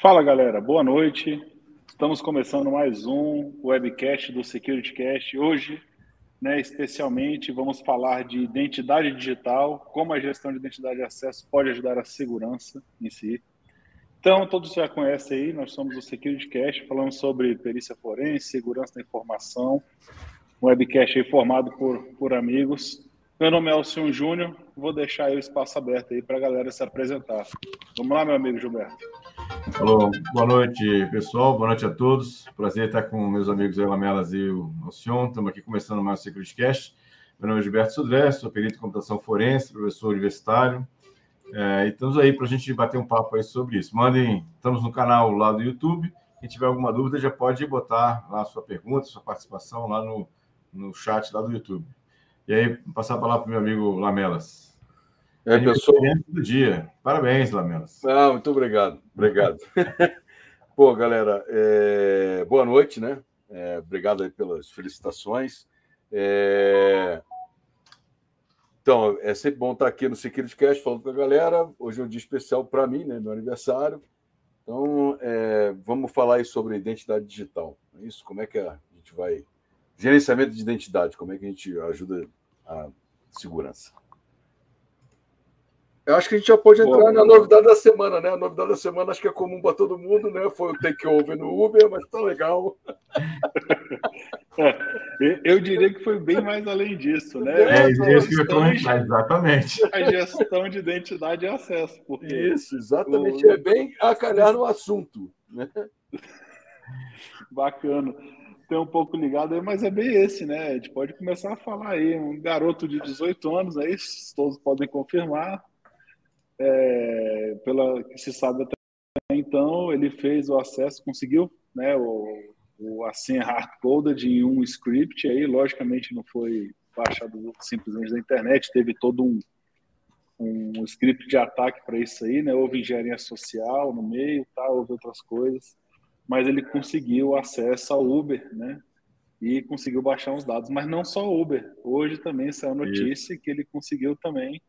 Fala galera, boa noite. Estamos começando mais um webcast do SecurityCast. Hoje, né, especialmente, vamos falar de identidade digital, como a gestão de identidade de acesso pode ajudar a segurança em si. Então, todos já conhecem aí, nós somos o SecurityCast, falando sobre perícia forense, segurança da informação, um webcast formado por, por amigos. Meu nome é Alcion Júnior, vou deixar o espaço aberto aí para a galera se apresentar. Vamos lá, meu amigo Gilberto. Alô, boa noite, pessoal. Boa noite a todos. Prazer estar com meus amigos aí, Lamelas e o Alcion. Estamos aqui começando mais o Security Cast. Meu nome é Gilberto Sudré, sou perito em computação forense, professor universitário. É, e estamos aí para a gente bater um papo aí sobre isso. Mandem, estamos no canal lá do YouTube. Quem tiver alguma dúvida já pode botar lá a sua pergunta, sua participação lá no, no chat lá do YouTube. E aí, passar a palavra para o meu amigo Lamelas. É, pessoal. do dia. Parabéns, Lamelas. Ah, muito obrigado. Obrigado. Pô, galera, é... boa noite, né? É... Obrigado aí pelas felicitações. É... Então, é sempre bom estar aqui no Security Cast falando com a galera. Hoje é um dia especial para mim, né? Meu aniversário. Então, é... vamos falar aí sobre identidade digital. É isso? Como é que a gente vai. Gerenciamento de identidade, como é que a gente ajuda a segurança? Eu acho que a gente já pode entrar Boa, na novidade da semana, né? A novidade da semana acho que é comum para todo mundo, né? Foi o takeover no Uber, mas tá legal. Eu diria que foi bem mais além disso, né? É, é isso que eu comentar, exatamente. A gestão de identidade e acesso. Porque isso, exatamente. O... É bem a calhar no assunto. Né? Bacana. Tem um pouco ligado aí, mas é bem esse, né? A gente pode começar a falar aí. Um garoto de 18 anos aí, todos podem confirmar, é, pela que se sabe até então, ele fez o acesso, conseguiu né, o, o a senha em um script, aí logicamente não foi baixado simplesmente da internet, teve todo um, um script de ataque para isso aí, né? Houve engenharia social no meio, tá? houve outras coisas, mas ele conseguiu acesso ao Uber, né? E conseguiu baixar os dados, mas não só Uber. Hoje também saiu a notícia Isso. que ele conseguiu também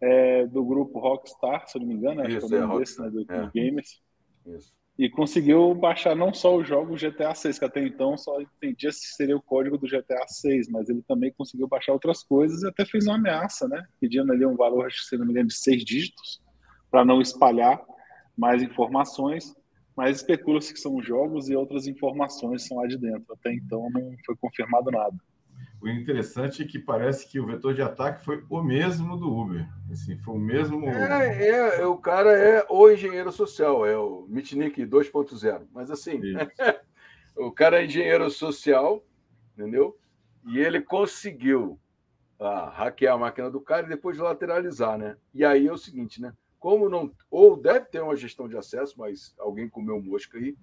é, do grupo Rockstar, se eu não me engano, acho que é o nome desse, né, do é. Gamers. Isso. E conseguiu baixar não só o jogo GTA 6, que até então só entendia se seria o código do GTA 6, mas ele também conseguiu baixar outras coisas e até fez uma ameaça, né? Pedindo ali um valor, acho que se não me engano, de seis dígitos, para não espalhar mais informações. Mas especula-se que são jogos e outras informações são lá de dentro. Até então não foi confirmado nada. O interessante é que parece que o vetor de ataque foi o mesmo do Uber. Assim, foi o mesmo. É, é, é o cara é o engenheiro social, é o Mitnick 2.0. Mas assim, o cara é engenheiro social, entendeu? E ele conseguiu ah, hackear a máquina do cara e depois lateralizar, né? E aí é o seguinte, né? Como não. Ou deve ter uma gestão de acesso, mas alguém comeu mosca aí.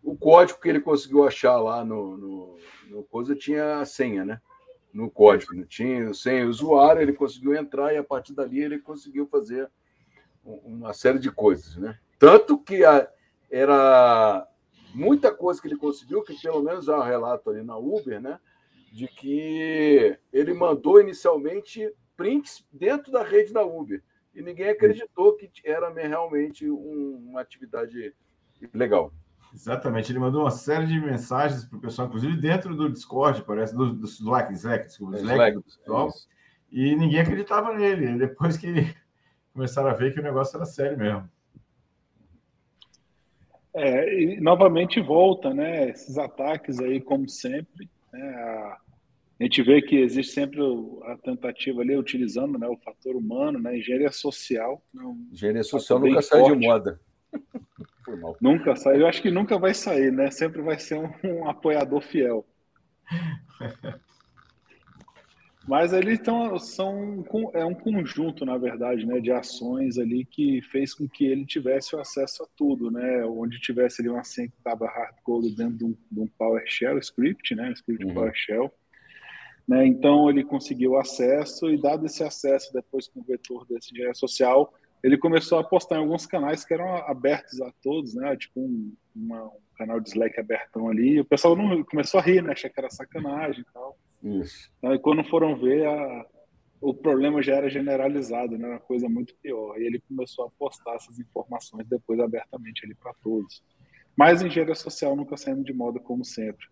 O código que ele conseguiu achar lá no, no, no coisa tinha a senha, né? no código, não tinha sem usuário, ele conseguiu entrar e a partir dali ele conseguiu fazer uma série de coisas, né? Tanto que a, era muita coisa que ele conseguiu, que pelo menos há um relato ali na Uber, né? De que ele mandou inicialmente prints dentro da rede da Uber e ninguém acreditou que era realmente um, uma atividade legal. Exatamente, ele mandou uma série de mensagens para o pessoal, inclusive dentro do Discord, parece, do, do Slack, Slack, desculpa, Slack, Slack do pessoal, é e ninguém acreditava nele. Depois que começaram a ver que o negócio era sério mesmo. É, e novamente volta, né? Esses ataques aí, como sempre, né, a, a, gente vê que existe sempre a tentativa ali utilizando né, o fator humano, né? Engenharia social. Não, engenharia social nunca sai de moda. Nunca sai. Eu acho que nunca vai sair, né? Sempre vai ser um, um apoiador fiel. Mas eles estão, são é um conjunto, na verdade, né, de ações ali que fez com que ele tivesse o acesso a tudo, né, onde tivesse ali uma senha que estava hardcode dentro de um, de um, PowerShell script, né, script uhum. PowerShell, né, então ele conseguiu acesso e dado esse acesso depois com o vetor desse engenharia social, ele começou a postar em alguns canais que eram abertos a todos, né? Tipo um, uma, um canal de Slack abertão ali. E o pessoal não começou a rir, né? Achar que era sacanagem e tal. Isso. Aí quando foram ver, a, o problema já era generalizado, né? Uma coisa muito pior. E ele começou a postar essas informações depois abertamente ali para todos. Mas engenharia social nunca saindo de moda como sempre.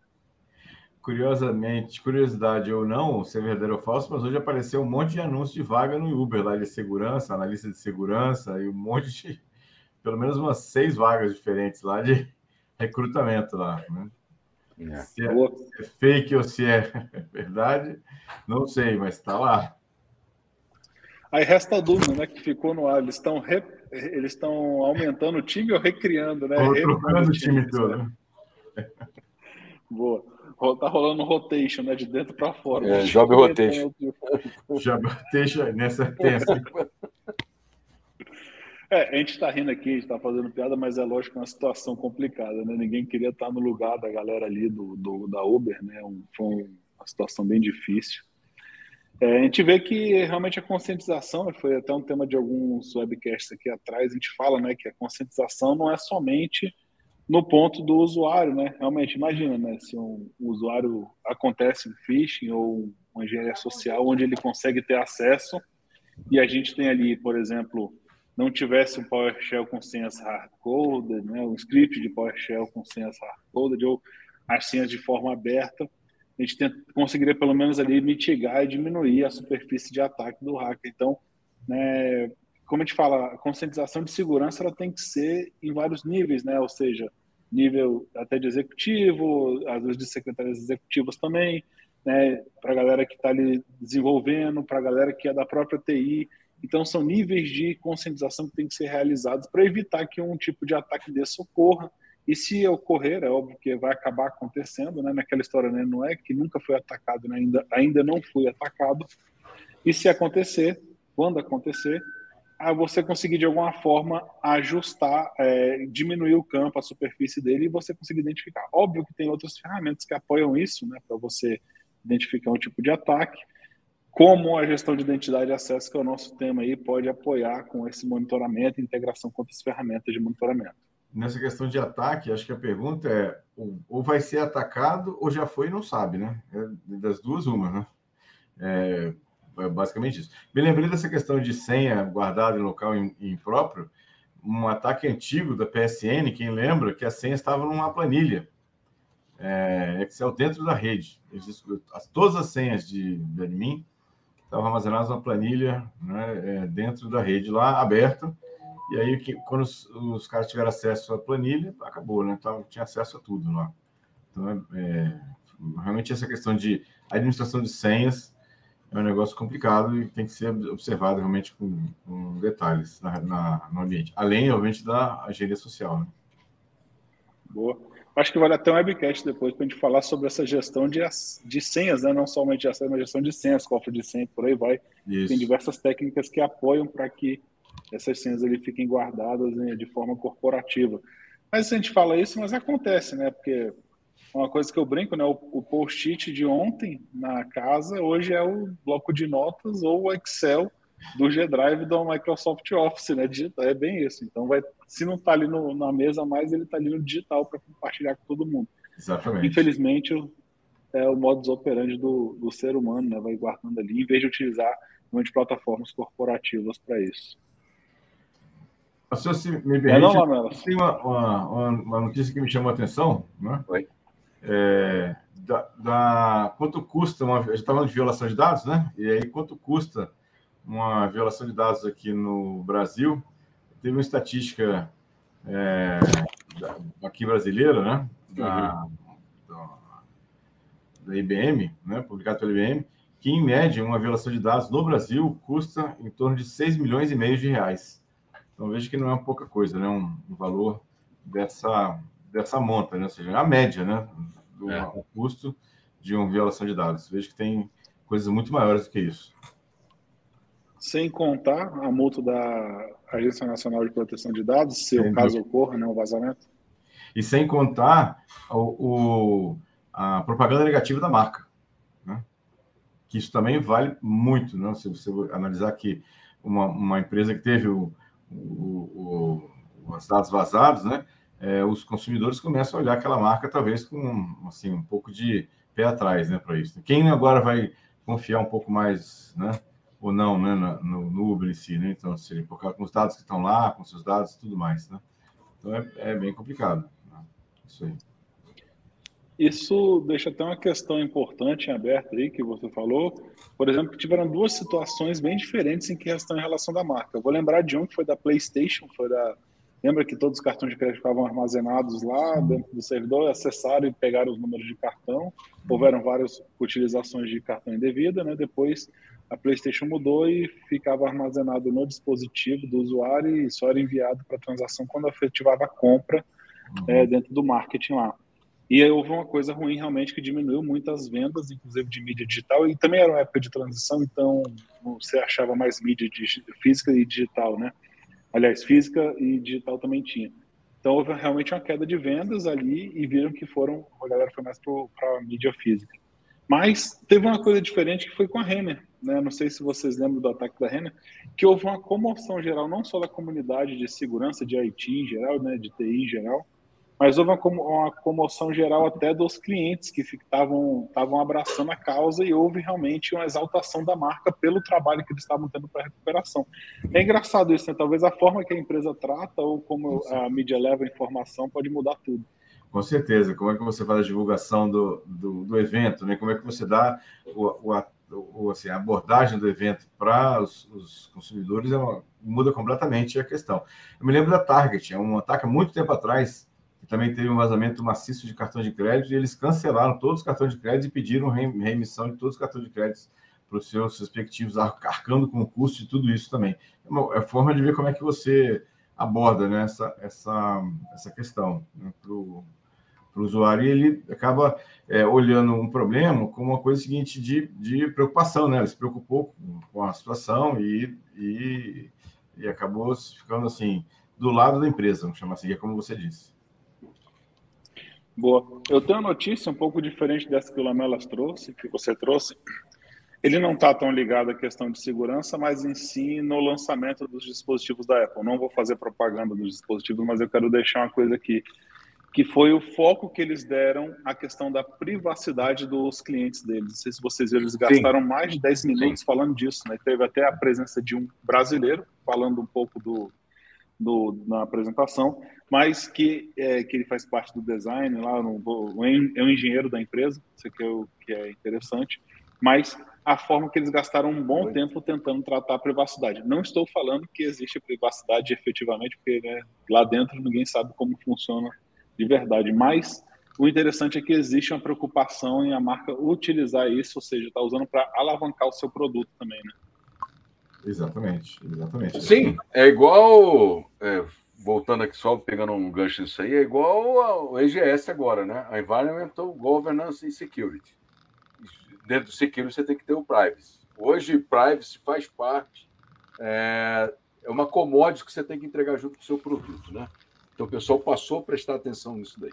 Curiosamente, curiosidade ou não, se é verdadeiro ou falso, mas hoje apareceu um monte de anúncio de vaga no Uber lá de segurança, analista de segurança e um monte de, pelo menos umas seis vagas diferentes lá de recrutamento lá, né? É. Se, é, se é fake ou se é verdade, não sei, mas está lá. Aí resta a dúvida, né, que ficou no ar. Eles estão re... eles estão aumentando o time ou recriando, né? Ou trocando o time, time todo. Né? Boa. Tá rolando rotation, né? De dentro para fora. É, job rotation. job rotation nessa tensa. É, a gente está rindo aqui, a gente está fazendo piada, mas é lógico que é uma situação complicada, né? Ninguém queria estar no lugar da galera ali do, do da Uber, né? Um, foi uma situação bem difícil. É, a gente vê que realmente a conscientização, foi até um tema de alguns webcasts aqui atrás, a gente fala né, que a conscientização não é somente no ponto do usuário, né? Realmente, imagina, né, se um, usuário acontece um phishing ou uma engenharia social onde ele consegue ter acesso e a gente tem ali, por exemplo, não tivesse um PowerShell com senhas hardcoded, né, um script de PowerShell com senhas hardcoded ou as senhas de forma aberta, a gente tenta, conseguiria pelo menos ali mitigar e diminuir a superfície de ataque do hacker. Então, né, como a gente fala, a conscientização de segurança ela tem que ser em vários níveis, né? Ou seja, nível até de executivo, às vezes de secretárias executivas também, né? Para a galera que está ali desenvolvendo, para a galera que é da própria TI. Então, são níveis de conscientização que tem que ser realizados para evitar que um tipo de ataque desse ocorra e se ocorrer, é óbvio que vai acabar acontecendo, né? Naquela história, né? Não é que nunca foi atacado, né? ainda, ainda não foi atacado. E se acontecer, quando acontecer, a você conseguir de alguma forma ajustar, é, diminuir o campo, a superfície dele e você conseguir identificar. Óbvio que tem outras ferramentas que apoiam isso, né? Para você identificar um tipo de ataque como a gestão de identidade e acesso, que é o nosso tema aí, pode apoiar com esse monitoramento integração com outras ferramentas de monitoramento nessa questão de ataque, acho que a pergunta é ou vai ser atacado ou já foi e não sabe, né? É das duas, uma, né? É, é basicamente isso. Me lembrei dessa questão de senha guardada em local impróprio, um ataque antigo da PSN, quem lembra que a senha estava numa planilha é, Excel dentro da rede. Todas as senhas de, de admin estavam armazenadas numa planilha né, é, dentro da rede lá, aberta, e aí, que, quando os, os, caras tiveram acesso à planilha, acabou, né? Então, tinha acesso a tudo lá. Então, é, é, realmente, essa questão de administração de senhas é um negócio complicado e tem que ser observado realmente com, com detalhes na, na, no ambiente. Além, obviamente, da engenharia social, né? Boa. Acho que vale até um webcast depois para a gente falar sobre essa gestão de, de senhas, né? não somente a mas gestão de senhas, cofre de senha, por aí vai. Isso. Tem diversas técnicas que apoiam para que essas senhas ali fiquem guardadas né, de forma corporativa. Mas a gente fala isso, mas acontece, né? Porque uma coisa que eu brinco, né? O, o post-it de ontem na casa hoje é o bloco de notas ou o Excel do G-Drive do Microsoft Office, né? Digital, é bem isso. Então, vai, se não está ali no, na mesa mais, ele está ali no digital para compartilhar com todo mundo. Exatamente. Infelizmente, é o modus operandi do, do ser humano, né? Vai guardando ali, em vez de utilizar de plataformas corporativas para isso. Se me permite, é não, tem uma, uma, uma, notícia que me chamou a atenção, né? Oi. É, da, da, quanto custa uma. A gente está falando de violação de dados, né? E aí, quanto custa uma violação de dados aqui no Brasil? Teve uma estatística é, da, aqui brasileira, né? Da, uhum. da, IBM, né? Publicado pela IBM, que em média uma violação de dados no Brasil custa em torno de 6 milhões e meio de reais. Então veja que não é uma pouca coisa, né? Um, um valor dessa, dessa monta, né? Ou seja, a média, né? Do é. custo de uma violação de dados. Veja que tem coisas muito maiores do que isso. Sem contar a multa da Agência Nacional de Proteção de Dados, se o caso ocorra, né, o vazamento. E sem contar o, o, a propaganda negativa da marca. Né? Que isso também vale muito. Né? Se você analisar que uma, uma empresa que teve o, o, o, os dados vazados, né? É, os consumidores começam a olhar aquela marca talvez com assim um pouco de pé atrás, né, para isso. Quem agora vai confiar um pouco mais, né, ou não né, no, no Uber em si, né? Então, seja por com os dados que estão lá, com seus dados tudo mais, né? Então é, é bem complicado. Né? Isso aí. Isso deixa até uma questão importante em aberto aí que você falou. Por exemplo, tiveram duas situações bem diferentes em que estão em relação da marca. Eu vou lembrar de um que foi da PlayStation, foi da Lembra que todos os cartões de crédito ficavam armazenados lá dentro do servidor, acessaram e pegaram os números de cartão. Houveram várias utilizações de cartão indevida, né? Depois a PlayStation mudou e ficava armazenado no dispositivo do usuário e só era enviado para transação quando efetivava a compra uhum. é, dentro do marketing lá. E aí houve uma coisa ruim realmente que diminuiu muito as vendas, inclusive de mídia digital, e também era uma época de transição, então você achava mais mídia física e digital, né? Aliás, física e digital também tinha. Então houve realmente uma queda de vendas ali e viram que foram, a galera foi mais para a mídia física. Mas teve uma coisa diferente que foi com a Renner, né? Não sei se vocês lembram do ataque da Renner, que houve uma comoção geral, não só da comunidade de segurança, de IT em geral, né, de TI em geral, mas houve uma, comoção geral até dos clientes que estavam abraçando a causa e houve realmente uma exaltação da marca pelo trabalho que eles estavam tendo para a recuperação. É engraçado isso, né? Talvez a forma que a empresa trata ou como a mídia leva a informação pode mudar tudo. Com certeza. Como é que você faz a divulgação do, do, do evento, né? Como é que você dá o, o, o assim, a abordagem do evento para os, os consumidores é uma, muda completamente a questão. Eu me lembro da Target, é um ataque há muito tempo atrás, também teve um vazamento maciço de cartões de crédito e eles cancelaram todos os cartões de crédito e pediram reemissão de todos os cartões de crédito para os seus respectivos, arcando com o custo de tudo isso também. É uma é forma de ver como é que você aborda né, essa, essa, essa questão né, para o usuário. E ele acaba é, olhando um problema como uma coisa seguinte de, de preocupação, né? Ele se preocupou com, com a situação e, e, e acabou ficando assim do lado da empresa, vamos chamar assim, é como você disse. Boa. Eu tenho uma notícia um pouco diferente dessa que o Lamelas trouxe, que você trouxe. Ele não está tão ligado à questão de segurança, mas em si no lançamento dos dispositivos da Apple. Não vou fazer propaganda dos dispositivos, mas eu quero deixar uma coisa aqui, que foi o foco que eles deram à questão da privacidade dos clientes deles. Não sei se vocês viram, eles gastaram Sim. mais de 10 minutos Sim. falando disso. Né? Teve até a presença de um brasileiro falando um pouco do, do, na apresentação, mas que, é, que ele faz parte do design lá, no, é um engenheiro da empresa, isso aqui é o que é interessante, mas a forma que eles gastaram um bom tempo tentando tratar a privacidade. Não estou falando que existe privacidade efetivamente, porque né, lá dentro ninguém sabe como funciona de verdade, mas o interessante é que existe uma preocupação em a marca utilizar isso, ou seja, está usando para alavancar o seu produto também, né? Exatamente, exatamente. Sim, é igual. É, voltando aqui só pegando um gancho nisso aí, é igual ao EGS agora, né? A Environmental Governance and Security. Dentro do security você tem que ter o privacy. Hoje, privacy faz parte, é, é uma commodity que você tem que entregar junto com o seu produto, né? Então o pessoal passou a prestar atenção nisso daí.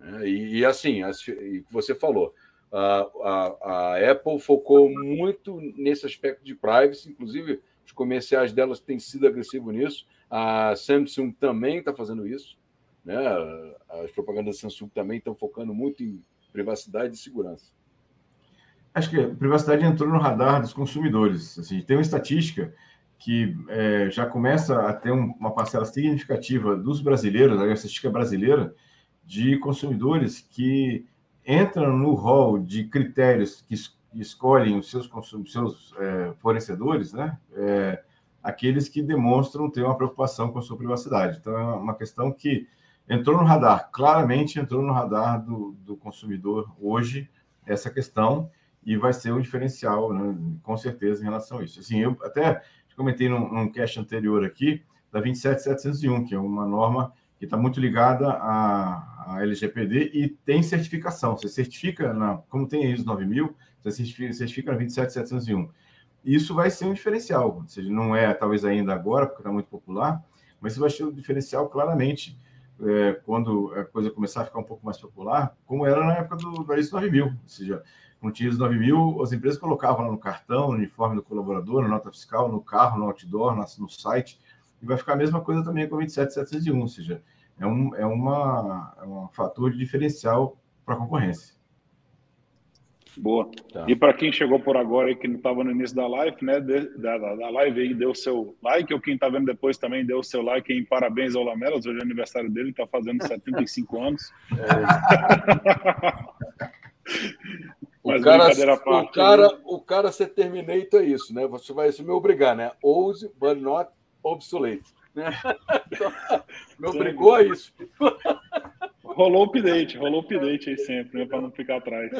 É, e, e, assim, as, e você falou, a, a, a, Apple focou muito nesse aspecto de privacy, inclusive os comerciais delas têm sido agressivos nisso. A Samsung também está fazendo isso. Né? As propagandas da Samsung também estão focando muito em privacidade e segurança. Acho que a privacidade entrou no radar dos consumidores. Assim, tem uma estatística que é, já começa a ter um, uma parcela significativa dos brasileiros, a estatística brasileira, de consumidores que entra no rol de critérios que escolhem os seus, seus é, fornecedores, né? É, aqueles que demonstram ter uma preocupação com a sua privacidade. Então, é uma questão que entrou no radar, claramente entrou no radar do, do consumidor hoje, essa questão, e vai ser um diferencial, né, com certeza, em relação a isso. Assim, eu até comentei num, num cast anterior aqui, da 27701, que é uma norma que está muito ligada à, à, LGPD e tem certificação. Você certifica, na, como tem a ISO 9000, você certifica, certifica na 27701. Isso vai ser um diferencial, ou seja, não é talvez ainda agora, porque está muito popular, mas isso vai ser um diferencial claramente é, quando a coisa começar a ficar um pouco mais popular, como era na época do, do ISO 9000. Ou seja, quando tinha ISO 9000, as empresas colocavam lá no cartão, no uniforme do colaborador, na nota fiscal, no carro, no outdoor, no site, e vai ficar a mesma coisa também com 27701, ou seja, é um, é uma, é um fator de diferencial para a concorrência. Boa. Tá. E para quem chegou por agora e que não estava no início da live, né, de, da, da live aí, deu seu like, ou quem está vendo depois também deu o seu like em parabéns ao Lamelas, hoje é aniversário dele, está fazendo 75 anos. É. o cara, o, cara, o cara ser Terminator é isso, né? Você vai se me obrigar, né? Ouse, but not obsolete. Né? Então, me obrigou a isso. Rolou update, rolou update aí sempre, né? Para não ficar atrás.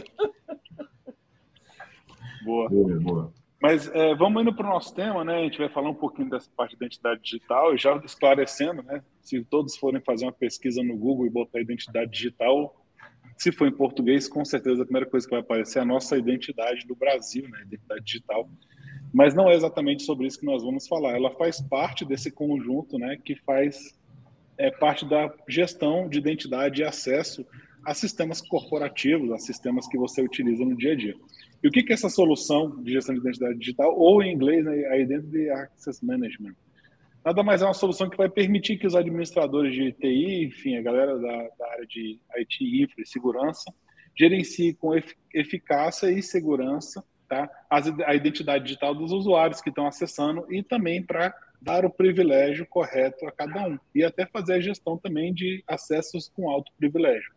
Boa. boa, boa. Mas é, vamos indo para o nosso tema, né? A gente vai falar um pouquinho dessa parte de identidade digital e já esclarecendo, né? Se todos forem fazer uma pesquisa no Google e botar identidade digital, se for em português, com certeza a primeira coisa que vai aparecer é a nossa identidade do Brasil, né? Identidade digital. Mas não é exatamente sobre isso que nós vamos falar. Ela faz parte desse conjunto, né? Que faz é parte da gestão de identidade e acesso a sistemas corporativos, a sistemas que você utiliza no dia a dia. E o que é essa solução de gestão de identidade digital, ou em inglês, né, a Identity Access Management? Nada mais é uma solução que vai permitir que os administradores de TI, enfim, a galera da, da área de IT, infra e segurança, gerenciem com eficácia e segurança tá, a identidade digital dos usuários que estão acessando e também para dar o privilégio correto a cada um e até fazer a gestão também de acessos com alto privilégio.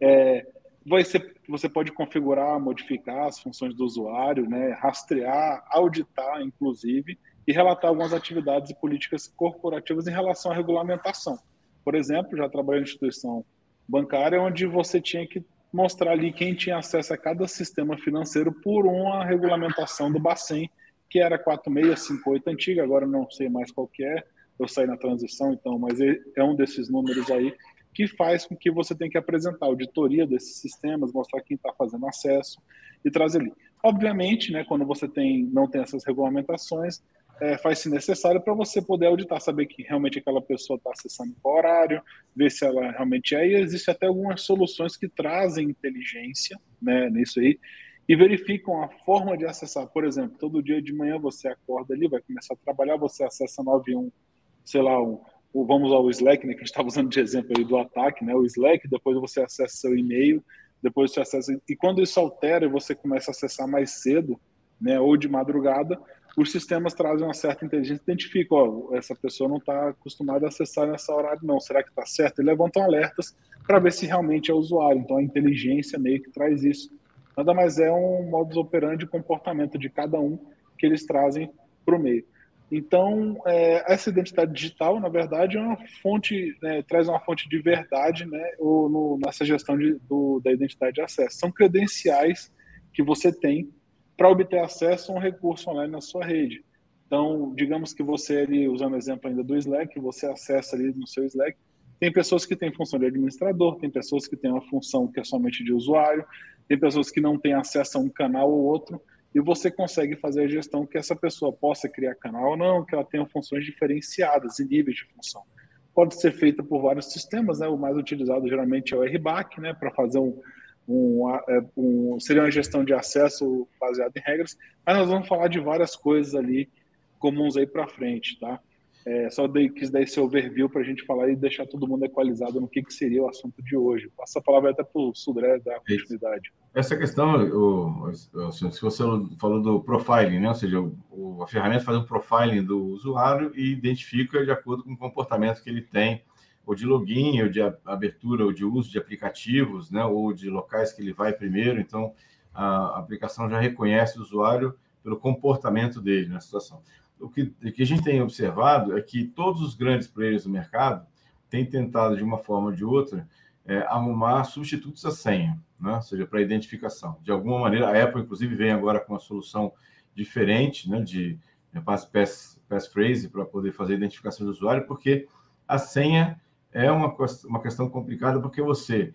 É, você, você pode configurar, modificar as funções do usuário, né, rastrear, auditar, inclusive, e relatar algumas atividades e políticas corporativas em relação à regulamentação. Por exemplo, já trabalhei em instituição bancária onde você tinha que mostrar ali quem tinha acesso a cada sistema financeiro por uma regulamentação do Bacen, que era 4658 antiga, agora não sei mais qual que é, eu saí na transição, então, mas é, é um desses números aí que faz com que você tenha que apresentar auditoria desses sistemas, mostrar quem está fazendo acesso e trazer ali. Obviamente, né, quando você tem, não tem essas regulamentações, é, faz-se necessário para você poder auditar, saber que realmente aquela pessoa está acessando qual horário, ver se ela realmente é. E existe até algumas soluções que trazem inteligência né, nisso aí e verificam a forma de acessar. Por exemplo, todo dia de manhã você acorda ali, vai começar a trabalhar, você acessa 91, sei lá, um, vamos ao Slack, né, que a gente estava usando de exemplo aí do ataque, né, o Slack, depois você acessa seu e-mail, depois você acessa. E quando isso altera e você começa a acessar mais cedo, né, ou de madrugada, os sistemas trazem uma certa inteligência, identificam, ó, essa pessoa não está acostumada a acessar nessa horário, não. Será que está certo? E levantam alertas para ver se realmente é usuário. Então a inteligência meio que traz isso. Nada mais é um modus operandi comportamento de cada um que eles trazem para o meio. Então, é, essa identidade digital, na verdade, é uma fonte, né, traz uma fonte de verdade né, ou no, nessa gestão de, do, da identidade de acesso. São credenciais que você tem para obter acesso a um recurso online na sua rede. Então, digamos que você, ali, usando o exemplo ainda do Slack, você acessa ali no seu Slack, tem pessoas que têm função de administrador, tem pessoas que têm uma função que é somente de usuário, tem pessoas que não têm acesso a um canal ou outro, e você consegue fazer a gestão que essa pessoa possa criar canal ou não, que ela tenha funções diferenciadas e níveis de função. Pode ser feita por vários sistemas, né? o mais utilizado geralmente é o RBAC, né? para fazer um, um, é, um, seria uma gestão de acesso baseada em regras, mas nós vamos falar de várias coisas ali comuns aí para frente, tá? É, só dei, quis dar esse overview para a gente falar e deixar todo mundo equalizado no que, que seria o assunto de hoje. Passa a palavra até para o Sudré dar continuidade. Essa questão, o, o, se você falou do profiling, né? ou seja, o, a ferramenta faz um profiling do usuário e identifica de acordo com o comportamento que ele tem ou de login, ou de abertura, ou de uso de aplicativos, né, ou de locais que ele vai primeiro. Então, a aplicação já reconhece o usuário pelo comportamento dele na situação. O que, o que a gente tem observado é que todos os grandes players do mercado têm tentado, de uma forma ou de outra, é, arrumar substitutos à senha, né? ou seja, para identificação. De alguma maneira, a Apple, inclusive, vem agora com uma solução diferente né, de pass, pass, passphrase para poder fazer a identificação do usuário, porque a senha é uma, uma questão complicada porque você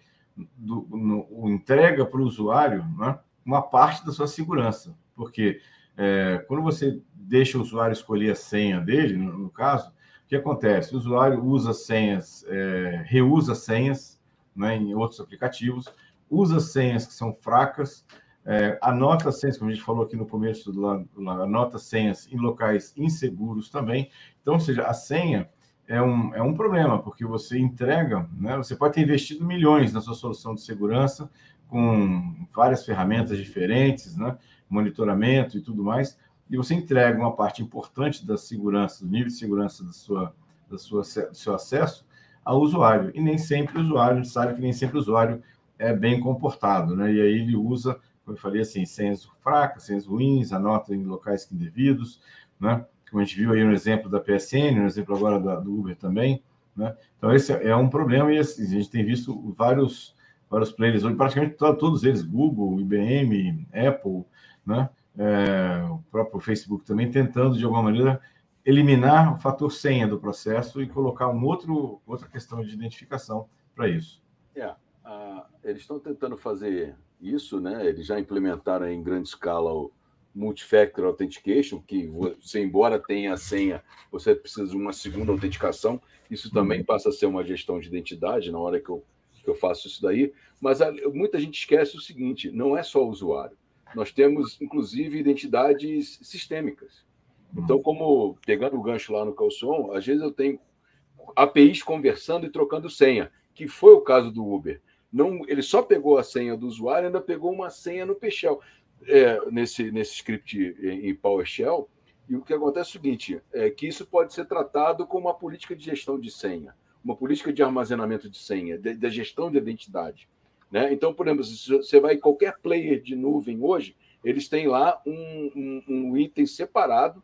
do, no, entrega para o usuário né, uma parte da sua segurança. Porque é, quando você deixa o usuário escolher a senha dele, no, no caso, o que acontece? O usuário usa senhas, é, reusa senhas né, em outros aplicativos, usa senhas que são fracas, é, anota senhas, como a gente falou aqui no começo, do, anota senhas em locais inseguros também. Então, ou seja, a senha é um, é um problema, porque você entrega, né? Você pode ter investido milhões na sua solução de segurança, com várias ferramentas diferentes, né? monitoramento e tudo mais, e você entrega uma parte importante da segurança, do nível de segurança da sua, da sua, do seu acesso ao usuário. E nem sempre o usuário, sabe que nem sempre o usuário é bem comportado, né? E aí ele usa, como eu falei assim, senhas fracas, senhas ruins, anota em locais indevidos, né? Como a gente viu aí no exemplo da PSN, no exemplo agora da, do Uber também, né? Então esse é um problema e assim, a gente tem visto vários vários players hoje, praticamente todos eles, Google, IBM, Apple, né? É, o próprio Facebook também tentando de alguma maneira eliminar o fator senha do processo e colocar um outro outra questão de identificação para isso. É, eles estão tentando fazer isso, né? Eles já implementaram em grande escala o multifactor authentication, que você embora tenha a senha, você precisa de uma segunda autenticação. Isso também uhum. passa a ser uma gestão de identidade na hora que eu, que eu faço isso daí. Mas a, muita gente esquece o seguinte: não é só o usuário. Nós temos, inclusive, identidades sistêmicas. Então, como pegando o gancho lá no Calção, às vezes eu tenho APIs conversando e trocando senha, que foi o caso do Uber. Não, ele só pegou a senha do usuário, ainda pegou uma senha no PShell, é, nesse, nesse script em PowerShell. E o que acontece é o seguinte: é que isso pode ser tratado como uma política de gestão de senha, uma política de armazenamento de senha, da gestão de identidade. Né? Então, por exemplo, se você vai em qualquer player de nuvem hoje, eles têm lá um, um, um item separado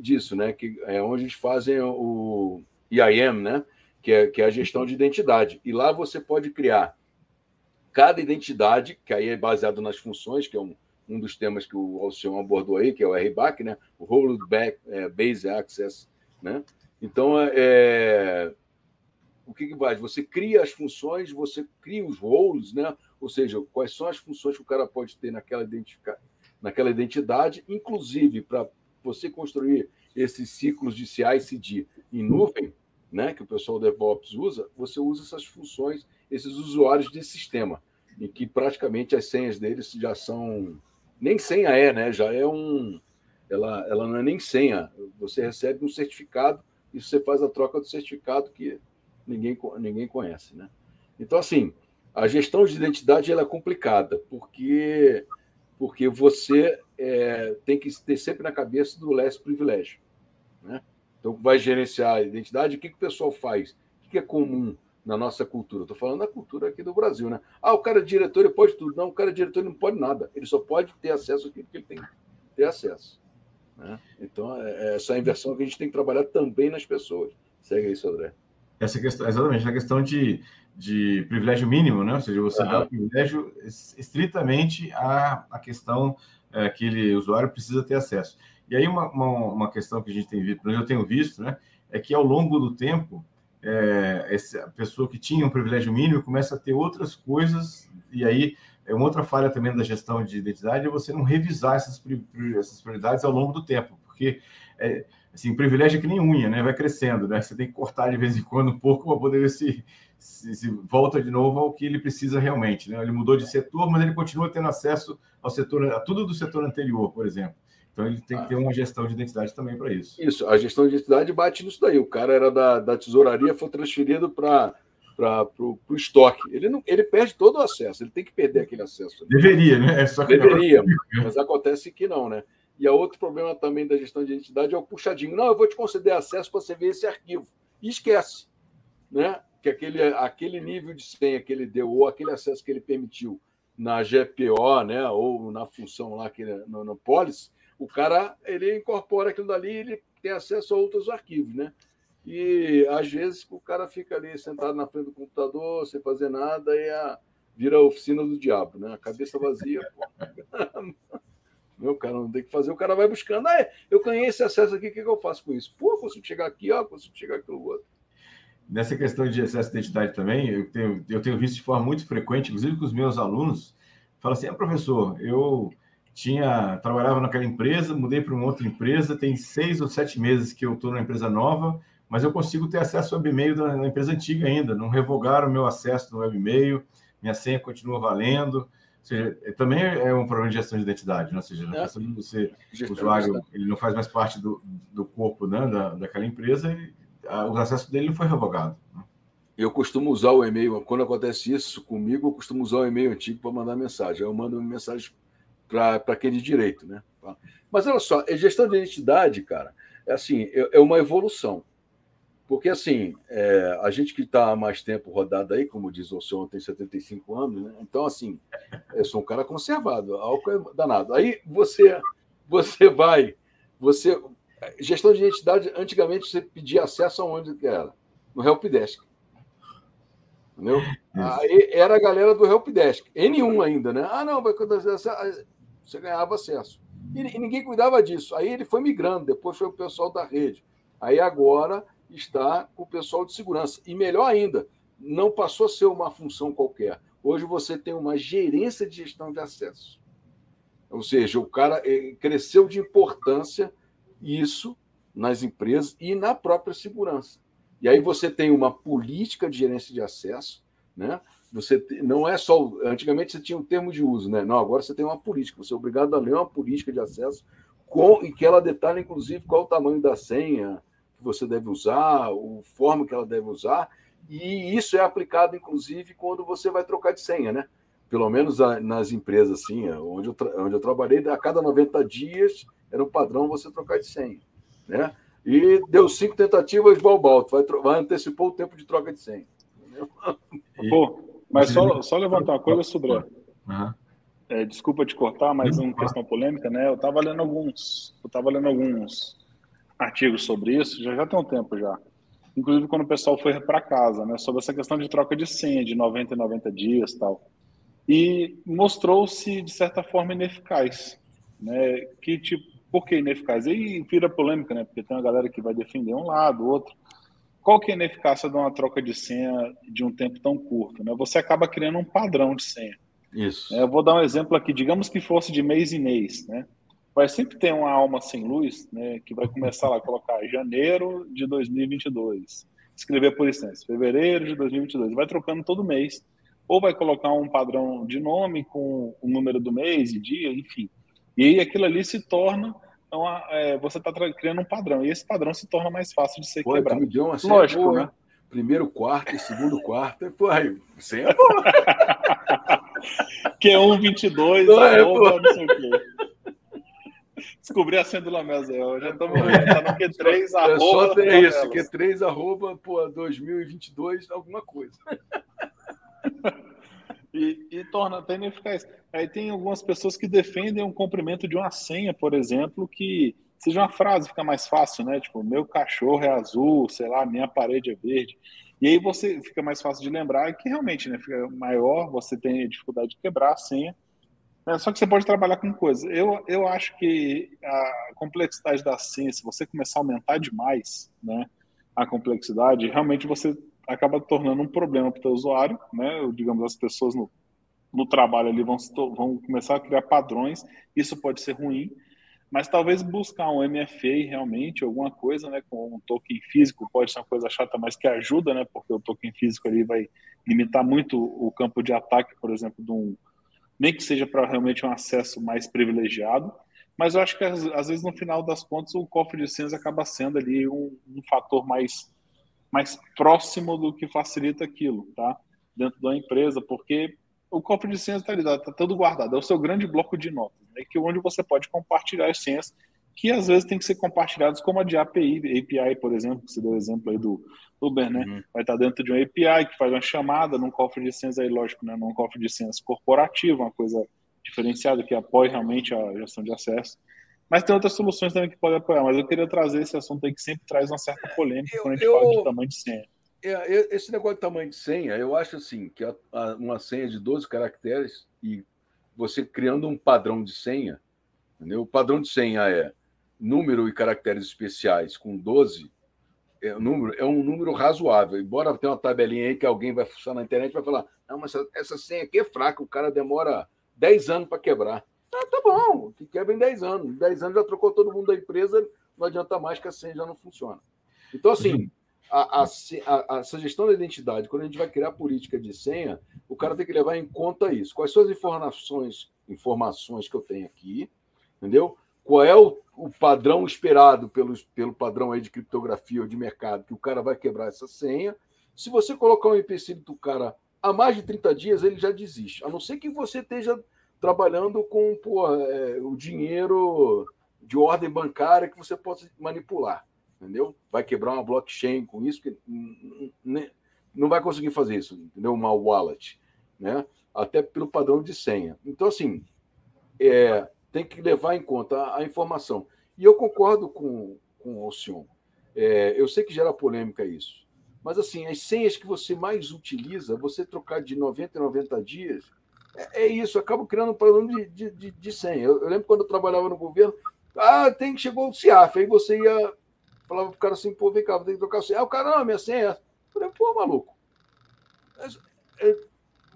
disso, né? Que é onde eles fazem o IAM, né? Que é, que é a gestão de identidade. E lá você pode criar cada identidade, que aí é baseado nas funções, que é um, um dos temas que o Alcion abordou aí, que é o RBAC, né? O Role Back, é, Base Access, né? Então, é, é, o que, que vai? Você cria as funções, você cria os roles, né? Ou seja, quais são as funções que o cara pode ter naquela, identifica... naquela identidade, inclusive para você construir esses ciclos de CI/CD em nuvem, né, que o pessoal DevOps usa, você usa essas funções, esses usuários de sistema, em que praticamente as senhas deles já são nem senha é, né? Já é um ela, ela não é nem senha. Você recebe um certificado e você faz a troca do certificado que ninguém, ninguém conhece, né? Então, assim, a gestão de identidade ela é complicada, porque porque você é, tem que ter sempre na cabeça do less privilégio. Né? Então, vai gerenciar a identidade, o que, que o pessoal faz? O que é comum na nossa cultura? Estou falando da cultura aqui do Brasil. Né? Ah, o cara é diretor, ele pode tudo. Não, o cara é diretor, ele não pode nada. Ele só pode ter acesso àquilo que ele tem que ter acesso. Né? Então, é, é essa inversão que a gente tem que trabalhar também nas pessoas. Segue isso, André. Essa questão, exatamente, a questão de de privilégio mínimo, né? ou seja, você uhum. dá privilégio estritamente à, à questão é, que aquele usuário precisa ter acesso. E aí uma, uma, uma, questão que a gente tem visto, eu tenho visto, né, é que ao longo do tempo, é, essa pessoa que tinha um privilégio mínimo começa a ter outras coisas, e aí é uma outra falha também da gestão de identidade é você não revisar essas, essas prioridades ao longo do tempo, porque é, assim, privilégio é que nem unha, né? Vai crescendo, né? Você tem que cortar de vez em quando um pouco para poder ver se, se, se, volta de novo ao que ele precisa realmente. Né? Ele mudou de setor, mas ele continua tendo acesso ao setor, a tudo do setor anterior, por exemplo. Então ele tem que ter uma gestão de identidade também para isso. Isso, a gestão de identidade bate nisso daí. O cara era da, da tesouraria, foi transferido para para o estoque. Ele, não, ele perde todo o acesso, ele tem que perder aquele acesso. Deveria, né? É só que Deveria, não. mas acontece que não, né? E a outro problema também da gestão de identidade é o puxadinho. Não, eu vou te conceder acesso para você ver esse arquivo. E esquece. Né? que aquele, aquele nível de senha que ele deu, ou aquele acesso que ele permitiu na GPO, né, ou na função lá que no, no Polis, o cara ele incorpora aquilo dali ele tem acesso a outros arquivos, né? E às vezes o cara fica ali sentado na frente do computador, sem fazer nada, e a, vira a oficina do diabo, né? A cabeça vazia. Meu cara não tem que fazer, o cara vai buscando. Ah, é, eu ganhei esse acesso aqui, o que, que eu faço com isso? Pô, consigo chegar aqui, ó, consigo chegar aqui no outro. Nessa questão de excesso de identidade também, eu tenho, eu tenho visto de forma muito frequente, inclusive com os meus alunos, fala assim, ah, professor, eu tinha trabalhava naquela empresa, mudei para uma outra empresa, tem seis ou sete meses que eu estou na empresa nova, mas eu consigo ter acesso ao webmail da, da empresa antiga ainda, não revogaram o meu acesso no webmail, minha senha continua valendo, ou seja, é, também é um problema de gestão de identidade, né? ou seja, é. você, o usuário, ele não faz mais parte do, do corpo né, da, daquela empresa, o acesso dele não foi revogado. Né? eu costumo usar o e-mail, quando acontece isso comigo, eu costumo usar o e-mail antigo para mandar mensagem. Eu mando mensagem para quem de direito, né? Mas olha só, gestão de identidade, cara, é assim, é, é uma evolução. Porque, assim, é, a gente que está há mais tempo rodado aí, como diz o senhor, tem 75 anos, né? Então, assim, eu sou um cara conservado, álcool é danado. Aí você, você vai, você. Gestão de identidade, antigamente você pedia acesso aonde era? No Helpdesk. Entendeu? Aí era a galera do Helpdesk. N1 ainda, né? Ah, não, vai você ganhava acesso. E, e ninguém cuidava disso. Aí ele foi migrando, depois foi o pessoal da rede. Aí agora está com o pessoal de segurança. E melhor ainda, não passou a ser uma função qualquer. Hoje você tem uma gerência de gestão de acesso. Ou seja, o cara eh, cresceu de importância isso nas empresas e na própria segurança. E aí você tem uma política de gerência de acesso, né? Você não é só antigamente você tinha um termo de uso, né? Não, agora você tem uma política. Você é obrigado a ler uma política de acesso com e que ela detalha inclusive qual o tamanho da senha, que você deve usar, o forma que ela deve usar, e isso é aplicado, inclusive, quando você vai trocar de senha, né? Pelo menos nas empresas, assim, onde eu, onde eu trabalhei, a cada 90 dias era um padrão você trocar de senha, né? E deu cinco tentativas, balbalto, vai, vai antecipou o tempo de troca de senha. Pô, mas só, só levantar uma coisa sobre. Uhum. É, desculpa te cortar, mas uma questão polêmica, né? Eu estava lendo alguns, eu tava lendo alguns artigos sobre isso, já já tem um tempo já. Inclusive quando o pessoal foi para casa, né, sobre essa questão de troca de senha de 90 em 90 dias, tal. E mostrou-se de certa forma ineficaz, né? Que tipo, por que ineficaz? E vira polêmica, né? Porque tem uma galera que vai defender um lado, outro. Qual que é a ineficácia de uma troca de senha de um tempo tão curto? Né? Você acaba criando um padrão de senha. Isso. É, eu vou dar um exemplo aqui. Digamos que fosse de mês em mês, né? vai sempre ter uma alma sem luz, né, que vai começar lá a colocar janeiro de 2022, escrever por licença, fevereiro de 2022, vai trocando todo mês, ou vai colocar um padrão de nome com o número do mês e dia, enfim. E aí aquilo ali se torna uma, é, você está criando um padrão, e esse padrão se torna mais fácil de ser Pô, quebrado. Me deu uma Lógico, boa, né? Primeiro quarto e segundo quarto, pô, aí, você é bom. que é 122, não, é, arroba, não sei o quê. Descobri a cédula Mesel. Já estamos tá no Q3 arroba. É só ter isso, Q3 arroba, pô, 2022, alguma coisa. E, e, torna até ineficaz. Aí tem algumas pessoas que defendem um comprimento de uma senha, por exemplo, que seja uma frase, fica mais fácil, né? Tipo, meu cachorro é azul, sei lá, minha parede é verde. E aí você fica mais fácil de lembrar que realmente né, fica maior, você tem dificuldade de quebrar a senha. Né? Só que você pode trabalhar com coisas. Eu, eu acho que a complexidade da ciência, se você começar a aumentar demais né, a complexidade, realmente você acaba tornando um problema para o usuário. Né? Digamos, as pessoas no, no trabalho ali vão, vão começar a criar padrões, isso pode ser ruim. Mas talvez buscar um MFA realmente, alguma coisa, né, com um token físico, pode ser uma coisa chata, mas que ajuda, né, porque o token físico ali vai limitar muito o campo de ataque, por exemplo, de um, nem que seja para realmente um acesso mais privilegiado, mas eu acho que às, vezes no final das contas o cofre de senhas acaba sendo ali um, um, fator mais, mais próximo do que facilita aquilo, tá? Dentro da empresa, porque o cofre de senhas está ali, está todo guardado, é o seu grande bloco de notas, né? que onde você pode compartilhar as senhas que às vezes tem que ser compartilhados como a de API, API, por exemplo, que você deu o exemplo aí do Uber, né? Uhum. Vai estar dentro de um API que faz uma chamada num cofre de senhas aí, lógico, né? Num cofre de senhas corporativo, uma coisa diferenciada que apoie realmente a gestão de acesso. Mas tem outras soluções também que podem apoiar, mas eu queria trazer esse assunto aí que sempre traz uma certa polêmica eu, quando a gente eu, fala de tamanho de senha. É, esse negócio de tamanho de senha, eu acho assim, que a, a, uma senha de 12 caracteres e você criando um padrão de senha, entendeu? o padrão de senha é número e caracteres especiais com 12 é, número, é um número razoável. Embora tenha uma tabelinha aí que alguém vai funcionar na internet e vai falar: não, mas essa, essa senha aqui é fraca, o cara demora 10 anos para quebrar. Ah, tá bom, que quebra em 10 anos. Em 10 anos já trocou todo mundo da empresa, não adianta mais que a senha já não funciona. Então, assim, a, a, a, essa gestão da identidade, quando a gente vai criar política de senha, o cara tem que levar em conta isso. Quais são as informações, informações que eu tenho aqui, entendeu? qual é o, o padrão esperado pelo, pelo padrão aí de criptografia ou de mercado, que o cara vai quebrar essa senha. Se você colocar um empecilho do cara há mais de 30 dias, ele já desiste. A não ser que você esteja trabalhando com é, o dinheiro de ordem bancária que você possa manipular. Entendeu? Vai quebrar uma blockchain com isso, que não vai conseguir fazer isso, entendeu? Uma wallet, né? Até pelo padrão de senha. Então, assim, é, tem que levar em conta a, a informação. E eu concordo com, com o Alcion. É, eu sei que gera polêmica isso. Mas, assim, as senhas que você mais utiliza, você trocar de 90 em 90 dias, é, é isso, acaba criando um padrão de, de, de, de senha. Eu, eu, lembro quando eu trabalhava no governo, ah, tem que chegou o CIAF, aí você ia, falava pro cara assim, pô, vem cá, tem que trocar o senha. Ah, o cara, não, minha senha é essa. Eu falei, pô, maluco, é,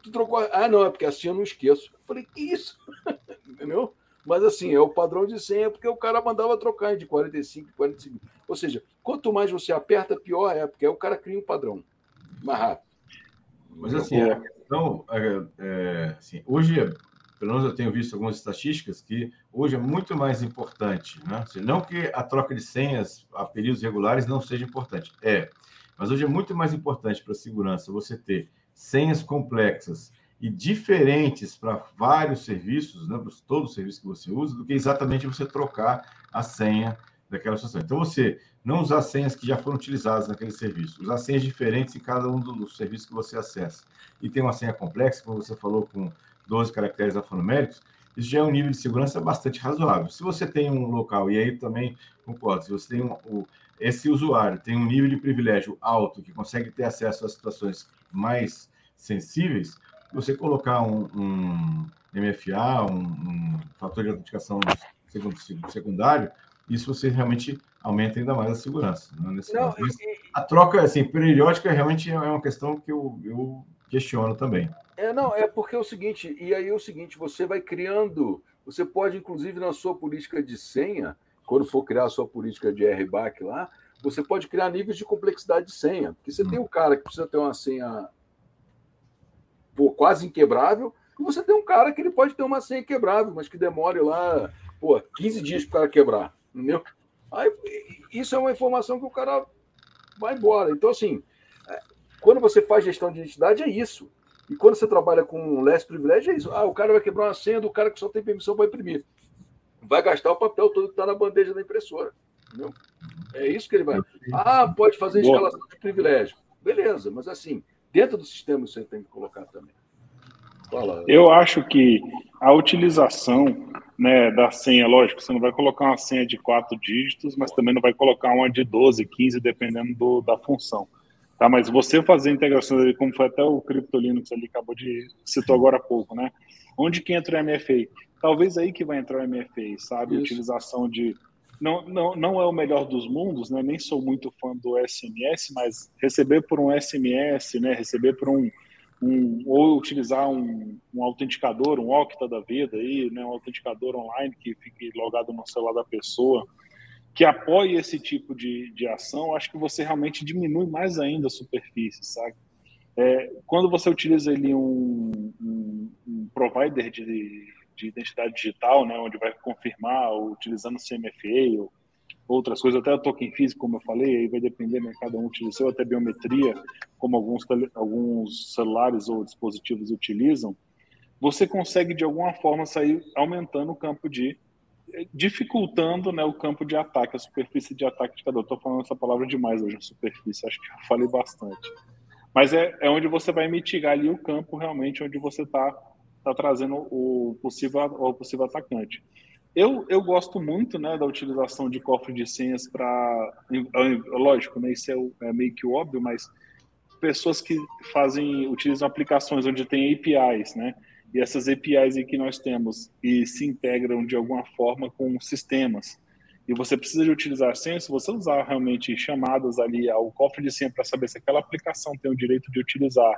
tu trocou. Ah, não, é porque assim eu não esqueço. Eu falei, que isso? Entendeu? Mas assim, é o padrão de senha, porque o cara mandava trocar de 45 45. Ou seja, quanto mais você aperta, pior é, porque aí o cara cria um padrão mais rápido. Mas assim, a questão, é, é, assim, hoje, pelo menos eu tenho visto algumas estatísticas que hoje é muito mais importante, né? Não que a troca de senhas a períodos regulares não seja importante, é, mas hoje é muito mais importante para a segurança você ter senhas complexas e diferentes para vários serviços, né, para todos os serviços que você usa, do que exatamente você trocar a senha daquela situação. Então, você não usar senhas que já foram utilizadas naquele serviço, usar senhas diferentes em cada um dos serviços que você acessa. E tem uma senha complexa, como você falou, com 12 caracteres alfanuméricos, isso já é um nível de segurança bastante razoável. Se você tem um local, e aí também concordo, se você tem um, o, esse usuário tem um nível de privilégio alto, que consegue ter acesso a situações mais sensíveis, você colocar um, um MFA, um, um, fator de autenticação secundário, isso você realmente aumenta ainda mais a segurança. Né, Não, a troca assim, periódica realmente é uma questão que eu, eu questiono também. É, não, é porque é o seguinte, e aí é o seguinte, você vai criando, você pode, inclusive, na sua política de senha, quando for criar a sua política de RBAC lá, você pode criar níveis de complexidade de senha. Porque você hum. tem o cara que precisa ter uma senha pô, quase inquebrável, e você tem um cara que ele pode ter uma senha quebrável, mas que demore lá pô, 15 dias para o cara quebrar. Entendeu? Aí, isso é uma informação que o cara vai embora. Então, assim, é, quando você faz gestão de identidade, é isso. E quando você trabalha com less privilégio, é isso. Ah, o cara vai quebrar uma senha do cara que só tem permissão para imprimir. Vai gastar o papel todo que está na bandeja da impressora. Entendeu? É isso que ele vai. Ah, pode fazer escalação de privilégio. Beleza, mas assim, dentro do sistema você tem que colocar também. Eu acho que a utilização né, da senha, lógico, você não vai colocar uma senha de quatro dígitos, mas também não vai colocar uma de 12, 15, dependendo do, da função. Tá? Mas você fazer integrações ali, como foi até o CryptoLinux ali, acabou de citou agora há pouco, né? Onde que entra o MFA? Talvez aí que vai entrar o MFA, sabe? Isso. Utilização de não, não, não é o melhor dos mundos, né? Nem sou muito fã do SMS, mas receber por um SMS, né? Receber por um, um ou utilizar um, um autenticador, um Okta da vida aí, né? Um autenticador online que fique logado no celular da pessoa, que apoie esse tipo de, de ação, acho que você realmente diminui mais ainda a superfície, sabe? É, quando você utiliza ali um, um, um provider de de identidade digital, né, onde vai confirmar utilizando CMFA ou outras coisas, até o token físico, como eu falei, aí vai depender, né, cada um utiliza, ou até biometria, como alguns, alguns celulares ou dispositivos utilizam, você consegue de alguma forma sair aumentando o campo de dificultando né, o campo de ataque, a superfície de ataque de cada um. Estou falando essa palavra demais hoje, superfície, acho que eu falei bastante. Mas é, é onde você vai mitigar ali o campo realmente onde você está está trazendo o possível, o possível atacante. Eu, eu gosto muito né, da utilização de cofre de senhas para. Lógico, né, isso é, é, meio que óbvio, mas pessoas que fazem, utilizam aplicações onde tem APIs, né? E essas APIs que nós temos e se integram de alguma forma com sistemas. E você precisa de utilizar senhas, se você usar realmente chamadas ali ao cofre de senha para saber se aquela aplicação tem o direito de utilizar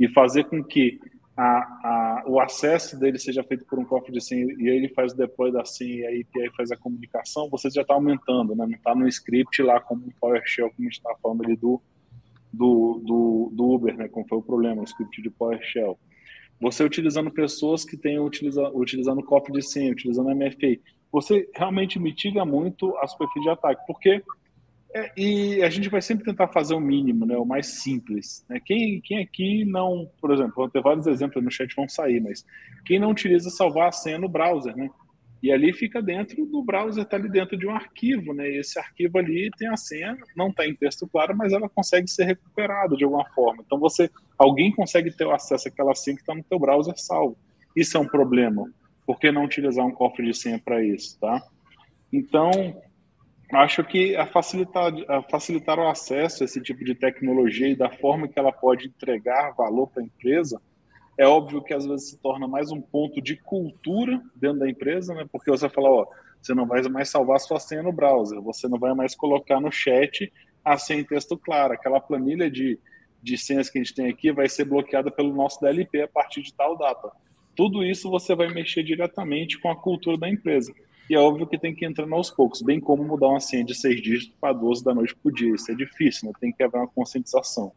e fazer com que a, a, o acesso dele seja feito por um cofre de senha e ele faz o deploy da senha e a API faz a comunicação, você já está aumentando, né? não está no script lá como um PowerShell, como a gente está falando ali do, do, do, do, Uber, né? como foi o problema, o script de PowerShell. Você utilizando pessoas que têm utiliza, utilizando cofre de senha, utilizando MFA, você realmente mitiga muito a superfície de ataque, porque É, e a gente vai sempre tentar fazer o mínimo, né, o mais simples. Né? Quem, quem aqui não, por exemplo, vou ter vários exemplos no chat vão sair, mas quem não utiliza salvar a senha no browser, né? E ali fica dentro do browser, está ali dentro de um arquivo, né? E esse arquivo ali tem a senha, não está em texto claro, mas ela consegue ser recuperada de alguma forma. Então você, alguém consegue ter acesso àquela senha que está no teu browser salvo. Isso é um problema. Por que não utilizar um cofre de senha para isso, tá? Então, acho que a facilitar, a facilitar o acesso a esse tipo de tecnologia e da forma que ela pode entregar valor para a empresa, é óbvio que às vezes se torna mais um ponto de cultura dentro da empresa, né? Porque você fala, ó, você não vai mais salvar sua senha no browser, você não vai mais colocar no chat a senha em texto claro, aquela planilha de, de senhas que a gente tem aqui vai ser bloqueada pelo nosso DLP a partir de tal data. Tudo isso você vai mexer diretamente com a cultura da empresa. E é óbvio que tem que entrar aos poucos, bem como mudar uma senha de seis dígitos para 12 da noite por dia. Isso é difícil, né? tem que haver uma conscientização.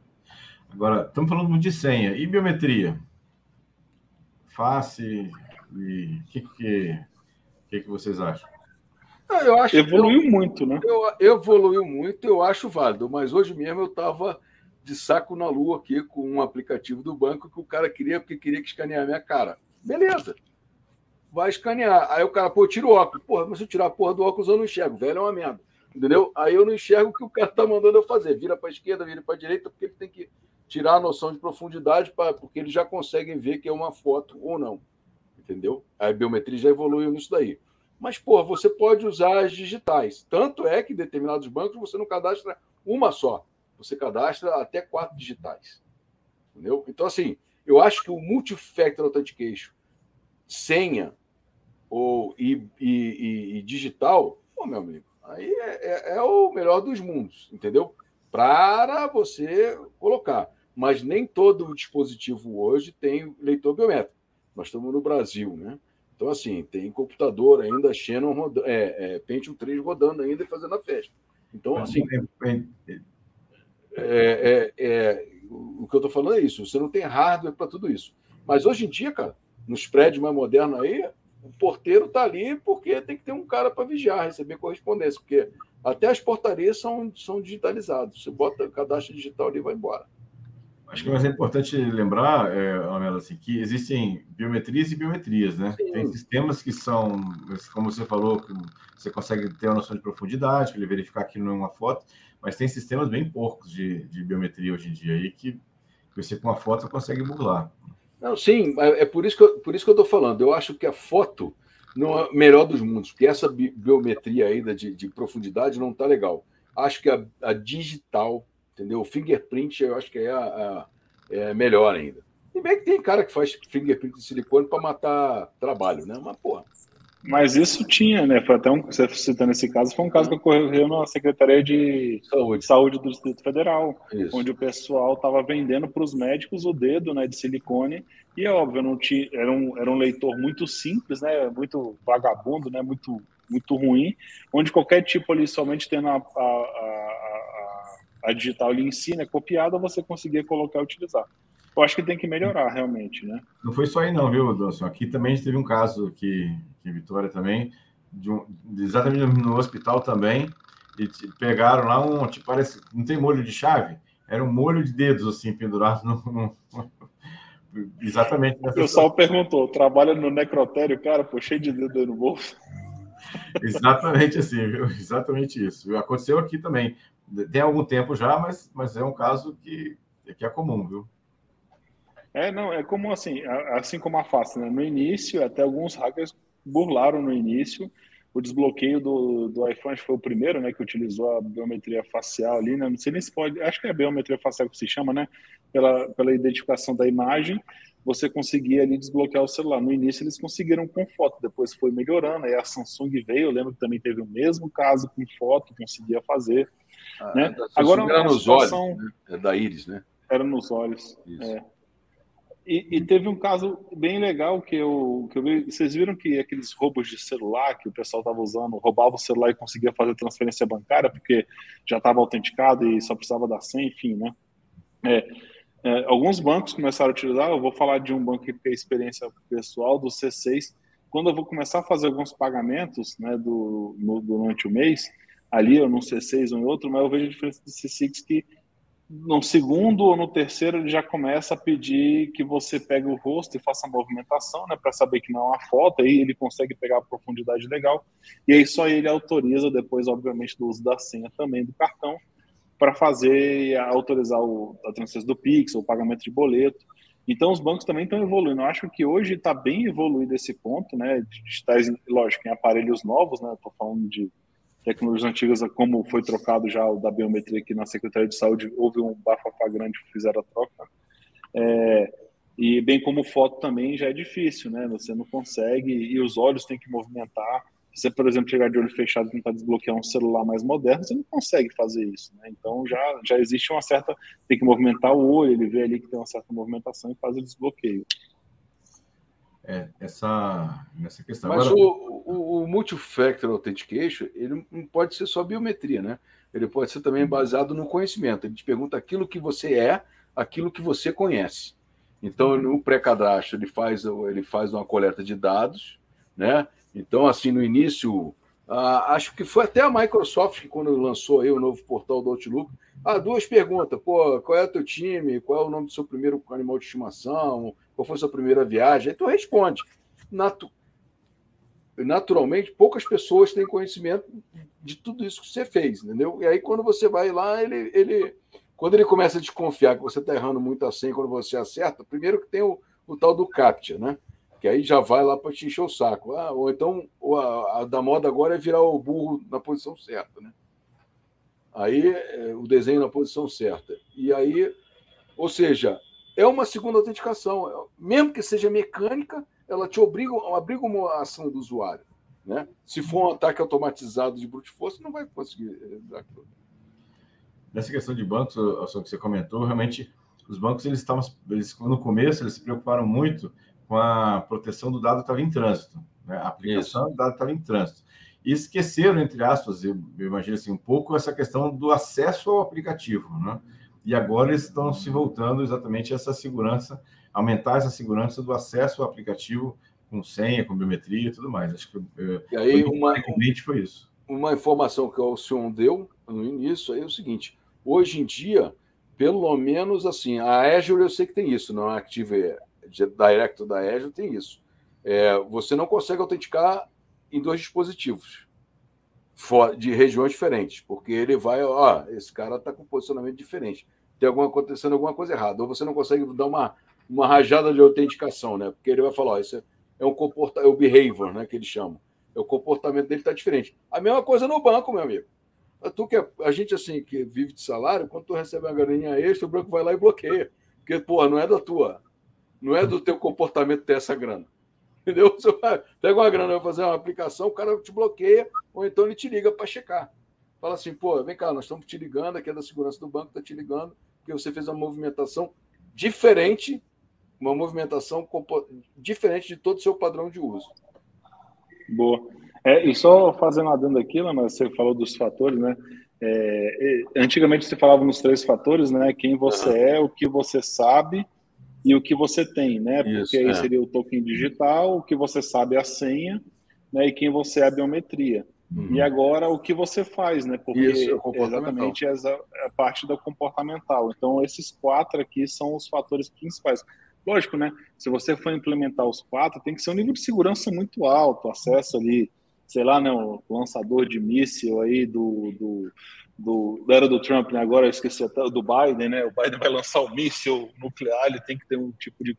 Agora, estamos falando de senha. E biometria? Face e o que, que, que, que vocês acham? Eu acho evoluiu eu, muito, né? Eu, evoluiu muito, eu acho válido, mas hoje mesmo eu estava de saco na lua aqui com um aplicativo do banco que o cara queria, porque queria que escanear a minha cara. Beleza vai escanear. Aí o cara, pô, tira o óculos. Porra, mas se eu tirar a porra do óculos, eu não enxergo. Velho é uma merda. Entendeu? Aí eu não enxergo o que o cara tá mandando eu fazer. Vira para esquerda, vira para direita, porque ele tem que tirar a noção de profundidade, pra, porque eles já conseguem ver que é uma foto ou não. Entendeu? A biometria já evoluiu nisso daí. Mas, porra, você pode usar as digitais. Tanto é que em determinados bancos você não cadastra uma só. Você cadastra até quatro digitais. Entendeu? Então, assim, eu acho que o Multifactor Authentication, senha, ou e, e, e digital, pô, meu amigo, aí é, é, é, o melhor dos mundos, entendeu? Para você colocar. Mas nem todo dispositivo hoje tem leitor biométrico. Nós estamos no Brasil, né? Então, assim, tem computador ainda, Xenon rodando, é, é, Pentium 3 rodando ainda e fazendo a festa. Então, assim, é, é, é, o que eu estou falando é isso. Você não tem hardware para tudo isso. Mas hoje em dia, cara, nos prédios mais modernos aí, o porteiro está ali porque tem que ter um cara para vigiar, receber correspondência, porque até as portarias são, são digitalizadas. Você bota o cadastro digital ali e vai embora. Acho que é mais importante lembrar, é, Amela, assim, que existem biometrias e biometrias, né? Sim. Tem sistemas que são, como você falou, que você consegue ter uma noção de profundidade, ele verificar que não é uma foto, mas tem sistemas bem porcos de, de biometria hoje em dia aí que você com uma foto consegue burlar. Não, sim, é, é por isso que eu, por isso que eu estou falando. Eu acho que a foto não é melhor dos mundos, porque essa biometria ainda de, de profundidade não está legal. Acho que a, a, digital, entendeu? O fingerprint, eu acho que é, a, a, é melhor ainda. E bem que tem cara que faz fingerprint de silicone para matar trabalho, né? Mas, porra, mas isso tinha, né? Foi até um, você citando esse caso, foi um caso que ocorreu na Secretaria de Saúde, Saúde do Distrito Federal, isso. onde o pessoal estava vendendo para os médicos o dedo né, de silicone, e é óbvio, não tinha, era, um, era um leitor muito simples, né? Muito vagabundo, né? Muito, muito ruim, onde qualquer tipo ali, somente tendo a, a, a, a digital ali em si, né, copiada, você conseguia colocar e utilizar. Eu acho que tem que melhorar, realmente, né? Não foi só aí não, viu, Dawson? Aqui também a gente teve um caso aqui, aqui em Vitória também, de um, exatamente no hospital também, e pegaram lá um, tipo, parece, não tem molho de chave? Era um molho de dedos, assim, pendurado no... no exatamente. O pessoal situação. perguntou, trabalha no necrotério, cara, pô, cheio de dedo no bolso. Exatamente assim, viu? Exatamente isso. Aconteceu aqui também. Tem algum tempo já, mas, mas é um caso que, que é comum, viu? É, não, é como assim, assim como a face, né? No início, até alguns hackers burlaram no início o desbloqueio do, do iPhone, acho que foi o primeiro, né, que utilizou a biometria facial ali, né? Não sei nem se pode, acho que é a biometria facial que se chama, né? Pela, pela identificação da imagem, você conseguia ali desbloquear o celular. No início eles conseguiram com foto, depois foi melhorando, aí a Samsung veio, eu lembro que também teve o mesmo caso com foto, conseguia fazer. Ah, né? Agora era nos situação... olhos, né? é da íris, né? Era nos olhos. Isso. É. E, e, teve um caso bem legal que eu, que eu vi. Vocês viram que aqueles roubos de celular que o pessoal estava usando, roubava o celular e conseguia fazer transferência bancária porque já estava autenticado e só precisava da senha, enfim, né? É, é, alguns bancos começaram a utilizar. Eu vou falar de um banco que tem experiência pessoal do C6. Quando eu vou começar a fazer alguns pagamentos, né, do, no, durante o mês, ali, ou num C6 ou em outro, mas eu vejo a diferença do C6 que no segundo ou no terceiro ele já começa a pedir que você pegue o rosto e faça a movimentação, né, para saber que não é uma foto, aí ele consegue pegar a profundidade legal, e aí só ele autoriza depois, obviamente, do uso da senha também do cartão, para fazer, autorizar o, a transferência do Pix, o pagamento de boleto. Então, os bancos também estão evoluindo. Eu acho que hoje está bem evoluído esse ponto, né, digitais, lógico, em aparelhos novos, né, estou falando de tecnologias antigas, como foi trocado já o da biometria aqui na Secretaria de Saúde, houve um bafafá grande que fizeram a troca. É, e bem como foto também já é difícil, né? Você não consegue e os olhos têm que movimentar. Se você, por exemplo, chegar de olho fechado e tentar desbloquear um celular mais moderno, você não consegue fazer isso, né? Então já, já existe uma certa. Tem que movimentar o olho, ele vê ali que tem uma certa movimentação e faz o desbloqueio é, essa, nessa questão. Mas Agora... o, o, o Multifactor Authentication, ele não pode ser só biometria, né? Ele pode ser também baseado no conhecimento. Ele te pergunta aquilo que você é, aquilo que você conhece. Então, no pré-cadastro, ele faz, ele faz uma coleta de dados, né? Então, assim, no início, ah, acho que foi até a Microsoft que, quando lançou aí o novo portal do Outlook, ah, duas perguntas. Pô, qual é o teu time? Qual é o nome do seu primeiro animal de estimação? qual foi a sua primeira viagem, aí tu responde. Natu... Naturalmente, poucas pessoas têm conhecimento de tudo isso que você fez, entendeu? E aí, quando você vai lá, ele, ele quando ele começa a desconfiar que você está errando muito assim quando você acerta, primeiro que tem o, o tal do CAPTCHA, né? Que aí já vai lá para te encher o saco. Ah, ou então, ou a, a, da moda agora é virar o burro na posição certa, né? Aí, é, o desenho na posição certa. E aí, ou seja, é uma segunda autenticação. Mesmo que seja mecânica, ela te obriga, obriga uma ação do usuário. Né? Se for um ataque automatizado de brute force, não vai conseguir aquilo. Nessa questão de bancos, a que você comentou, realmente os bancos eles estavam, eles, no começo, eles se preocuparam muito com a proteção do dado estava em trânsito, né? a aplicação Isso. do dado estava em trânsito. E esqueceram, entre aspas, eu, eu imagino assim, um pouco essa questão do acesso ao aplicativo, né? e agora eles estão se voltando exatamente a essa segurança, aumentar essa segurança do acesso ao aplicativo com senha, com biometria e tudo mais. Acho que eh, e aí uma foi isso. Uma informação que o senhor deu no início é o seguinte: hoje em dia, pelo menos assim, a Azure eu sei que tem isso, não a Active Direct da Azure tem isso. É, você não consegue autenticar em dois dispositivos de regiões diferentes, porque ele vai, ó, esse cara está com posicionamento diferente, tem alguma acontecendo alguma coisa errada, ou você não consegue dar uma, uma rajada de autenticação, né? Porque ele vai falar, ó, isso é, é um comportamento, é o behavior, né, que eles chamam. É o comportamento dele está diferente. A mesma coisa no banco, meu amigo. Tu que é, a gente assim que vive de salário, quando tu recebe uma graninha extra, o banco vai lá e bloqueia, porque pô, não é da tua, não é do teu comportamento ter essa grana. Entendeu? Você vai, pega uma grana, vai fazer uma aplicação, o cara te bloqueia, ou então ele te liga para checar. Fala assim, pô, vem cá, nós estamos te ligando, aqui é da segurança do banco, está te ligando, porque você fez uma movimentação diferente, uma movimentação diferente de todo o seu padrão de uso. Boa. É, e só fazendo adendo aqui, mas você falou dos fatores, né? É, antigamente você falava nos três fatores, né? Quem você é, o que você sabe e o que você tem, né? Porque Isso, aí é. seria o token digital, o que você sabe é a senha, né? E quem você é a biometria. Uhum. E agora o que você faz, né? Porque Isso, é exatamente essa é a parte da comportamental. Então esses quatro aqui são os fatores principais. Lógico, né? Se você for implementar os quatro, tem que ser um nível de segurança muito alto, acesso ali, sei lá, né, o lançador de míssil aí do, do do, da era do Trump, né? agora eu esqueci até do Biden, né? O Biden vai lançar o um míssil nuclear, ele tem que ter um tipo de.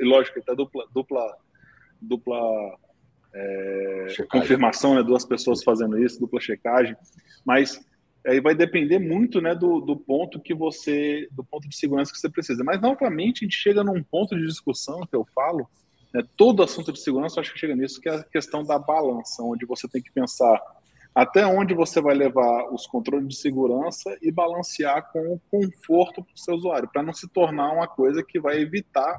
Lógico, até dupla, dupla, dupla é, confirmação, né? Duas pessoas fazendo isso, dupla checagem. Mas aí vai depender muito né, do, do ponto que você. do ponto de segurança que você precisa. Mas novamente a gente chega num ponto de discussão que eu falo. Né, todo assunto de segurança, eu acho que chega nisso, que é a questão da balança, onde você tem que pensar até onde você vai levar os controles de segurança e balancear com o conforto para o seu usuário, para não se tornar uma coisa que vai evitar,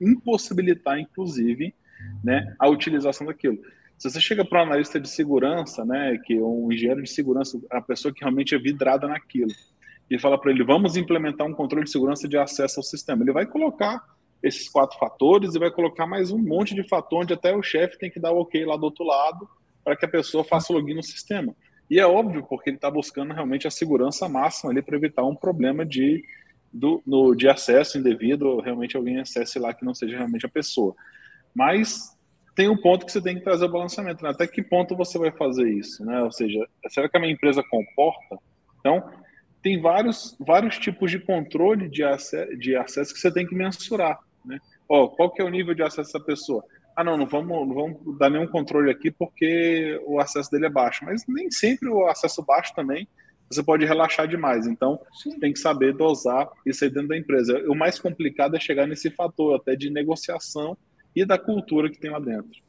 impossibilitar, inclusive, né, a utilização daquilo. Se você chega para um analista de segurança, né, que é um engenheiro de segurança, a pessoa que realmente é vidrada naquilo, e fala para ele, vamos implementar um controle de segurança de acesso ao sistema, ele vai colocar esses quatro fatores e vai colocar mais um monte de fator onde até o chefe tem que dar o ok lá do outro lado para que a pessoa faça login no sistema. E é óbvio, porque ele está buscando realmente a segurança máxima ali para evitar um problema de, do, no, de acesso indevido, realmente alguém acesse lá que não seja realmente a pessoa. Mas tem um ponto que você tem que trazer o balanceamento. Né? Até que ponto você vai fazer isso? Né? Ou seja, será que a minha empresa comporta? Então, tem vários, vários tipos de controle de, acesso, de acesso que você tem que mensurar. Né? Ó, qual que é o nível de acesso dessa pessoa? Ah, não, não vamos, não vamos dar nenhum controle aqui porque o acesso dele é baixo. Mas nem sempre o acesso baixo também você pode relaxar demais. Então, Sim. tem que saber dosar isso aí dentro da empresa. O mais complicado é chegar nesse fator até de negociação e da cultura que tem lá dentro.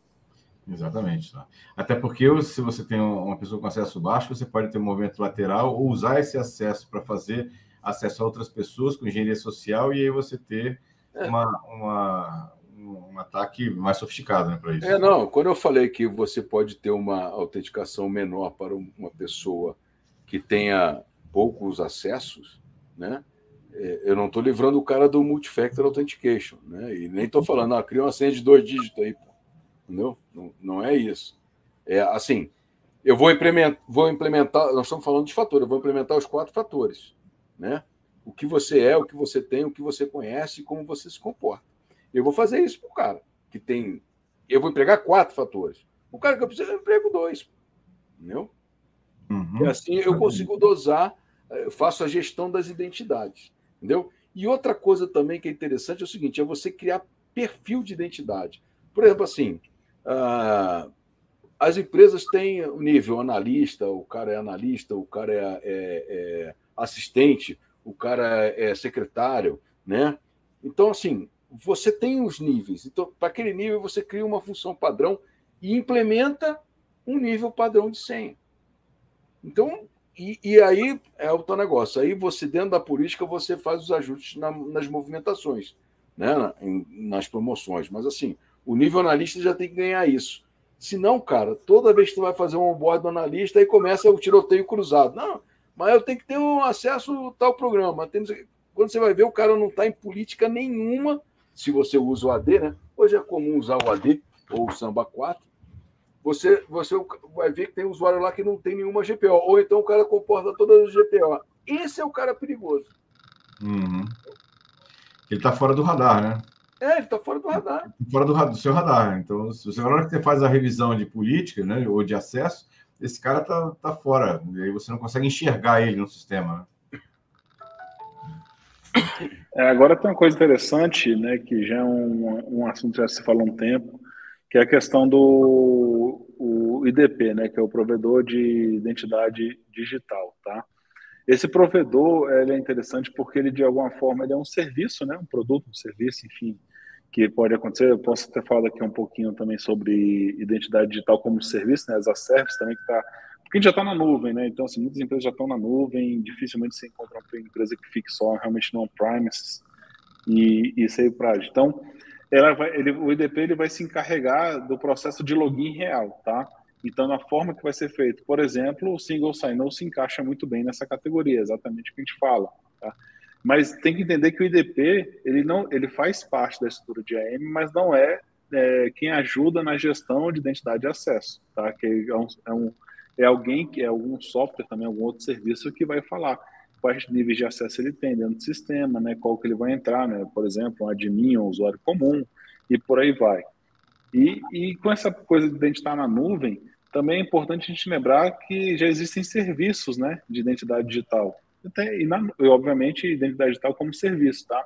Exatamente. Tá? Até porque se você tem uma pessoa com acesso baixo, você pode ter um movimento lateral ou usar esse acesso para fazer acesso a outras pessoas com engenharia social e aí você ter é. uma, uma, um ataque mais sofisticado né, para isso. É, não. Quando eu falei que você pode ter uma autenticação menor para uma pessoa que tenha poucos acessos, né? É, eu não estou livrando o cara do multifactor authentication, né? E nem estou falando, ah, cria uma senha de dois dígitos aí, pô. entendeu? Não, não é isso. É assim, eu vou implementar, vou implementar, nós estamos falando de fatores, eu vou implementar os quatro fatores, né? O que você é, o que você tem, o que você conhece e como você se comporta. Eu vou fazer isso para o cara que tem. Eu vou empregar quatro fatores. O cara que eu preciso, eu emprego dois. Entendeu? Uhum. E assim eu consigo dosar, eu faço a gestão das identidades. Entendeu? E outra coisa também que é interessante é o seguinte: é você criar perfil de identidade. Por exemplo, assim, uh, as empresas têm o nível analista, o cara é analista, o cara é, é, é assistente, o cara é secretário, né? Então, assim, você tem os níveis. Então, para aquele nível, você cria uma função padrão e implementa um nível padrão de senha. Então, e, e aí é o teu negócio. Aí você, dentro da política, você faz os ajustes na, nas movimentações, né? Em, nas promoções. Mas assim, o nível analista já tem que ganhar isso. Se não, cara, toda vez que tu vai fazer um onboard do analista, aí começa o tiroteio cruzado. Não, mas eu tenho que ter um acesso a tal programa. Quando você vai ver, o cara não está em política nenhuma se você usa o AD, né? Hoje é comum usar o AD ou o Samba 4. Você, você vai ver que tem usuário lá que não tem nenhuma GPO, ou então o cara comporta todas as GPO. Esse é o cara perigoso. Uhum. Ele está fora do radar, né? É, ele está fora do radar. Fora do, do, seu radar. Então, se você, na hora que você faz a revisão de política né, ou de acesso, esse cara está tá fora. E aí você não consegue enxergar ele no sistema. É, agora tem uma coisa interessante, né, que já é um, um assunto que já se fala há um tempo, que é a questão do o IDP, né, que é o provedor de identidade digital, tá? Esse provedor ele é interessante porque ele de alguma forma ele é um serviço, né, um produto, um serviço, enfim, que pode acontecer. Eu posso ter falado aqui um pouquinho também sobre identidade digital como serviço, né, as ASERVs também que está porque a gente já está na nuvem, né? Então, assim, muitas empresas já estão na nuvem, dificilmente você encontra uma empresa que fique só realmente no on-premises e, e save para Então, ela vai, ele, o IDP ele vai se encarregar do processo de login real, tá? Então, na forma que vai ser feito, por exemplo, o single sign-on se encaixa muito bem nessa categoria, exatamente o que a gente fala, tá? Mas tem que entender que o IDP ele não, ele faz parte da estrutura de AM, mas não é, é quem ajuda na gestão de identidade de acesso, tá? Que é um, é um é alguém que é algum software também, algum outro serviço que vai falar quais níveis de acesso ele tem dentro do sistema, né? Qual que ele vai entrar, né? Por exemplo, um admin, um usuário comum e por aí vai. E, e com essa coisa de identidade na nuvem, também é importante a gente lembrar que já existem serviços, né, de identidade digital. E, na, e obviamente, identidade digital como serviço, tá?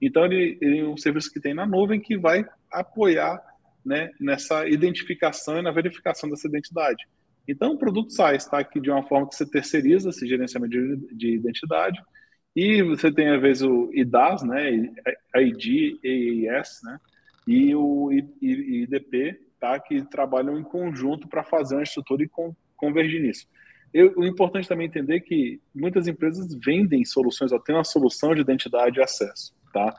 Então, ele, ele é um serviço que tem na nuvem que vai apoiar né, nessa identificação e na verificação dessa identidade. Então, o produto sai, está aqui de uma forma que você terceiriza esse gerenciamento de, de identidade, e você tem, às vezes, o IDAS, né, ID, EIS, né, e o IDP, tá, que trabalham em conjunto para fazer uma estrutura e convergir nisso. Eu, o importante também entender que muitas empresas vendem soluções, ou têm uma solução de identidade e acesso, tá?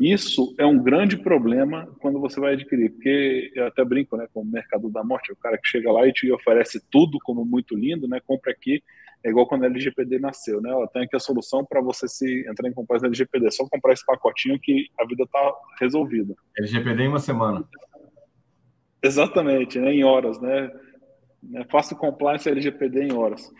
Isso é um grande problema quando você vai adquirir, porque eu até brinco né, com o mercado da morte, o cara que chega lá e te oferece tudo como muito lindo, né? Compra aqui, é igual quando a LGPD nasceu, né? Ó, tem aqui a solução para você se entrar em compliance da LGPD, é só comprar esse pacotinho que a vida está resolvida. LGPD em uma semana. Exatamente, né? Em horas, né? Né? Faço compliance LGPD em horas.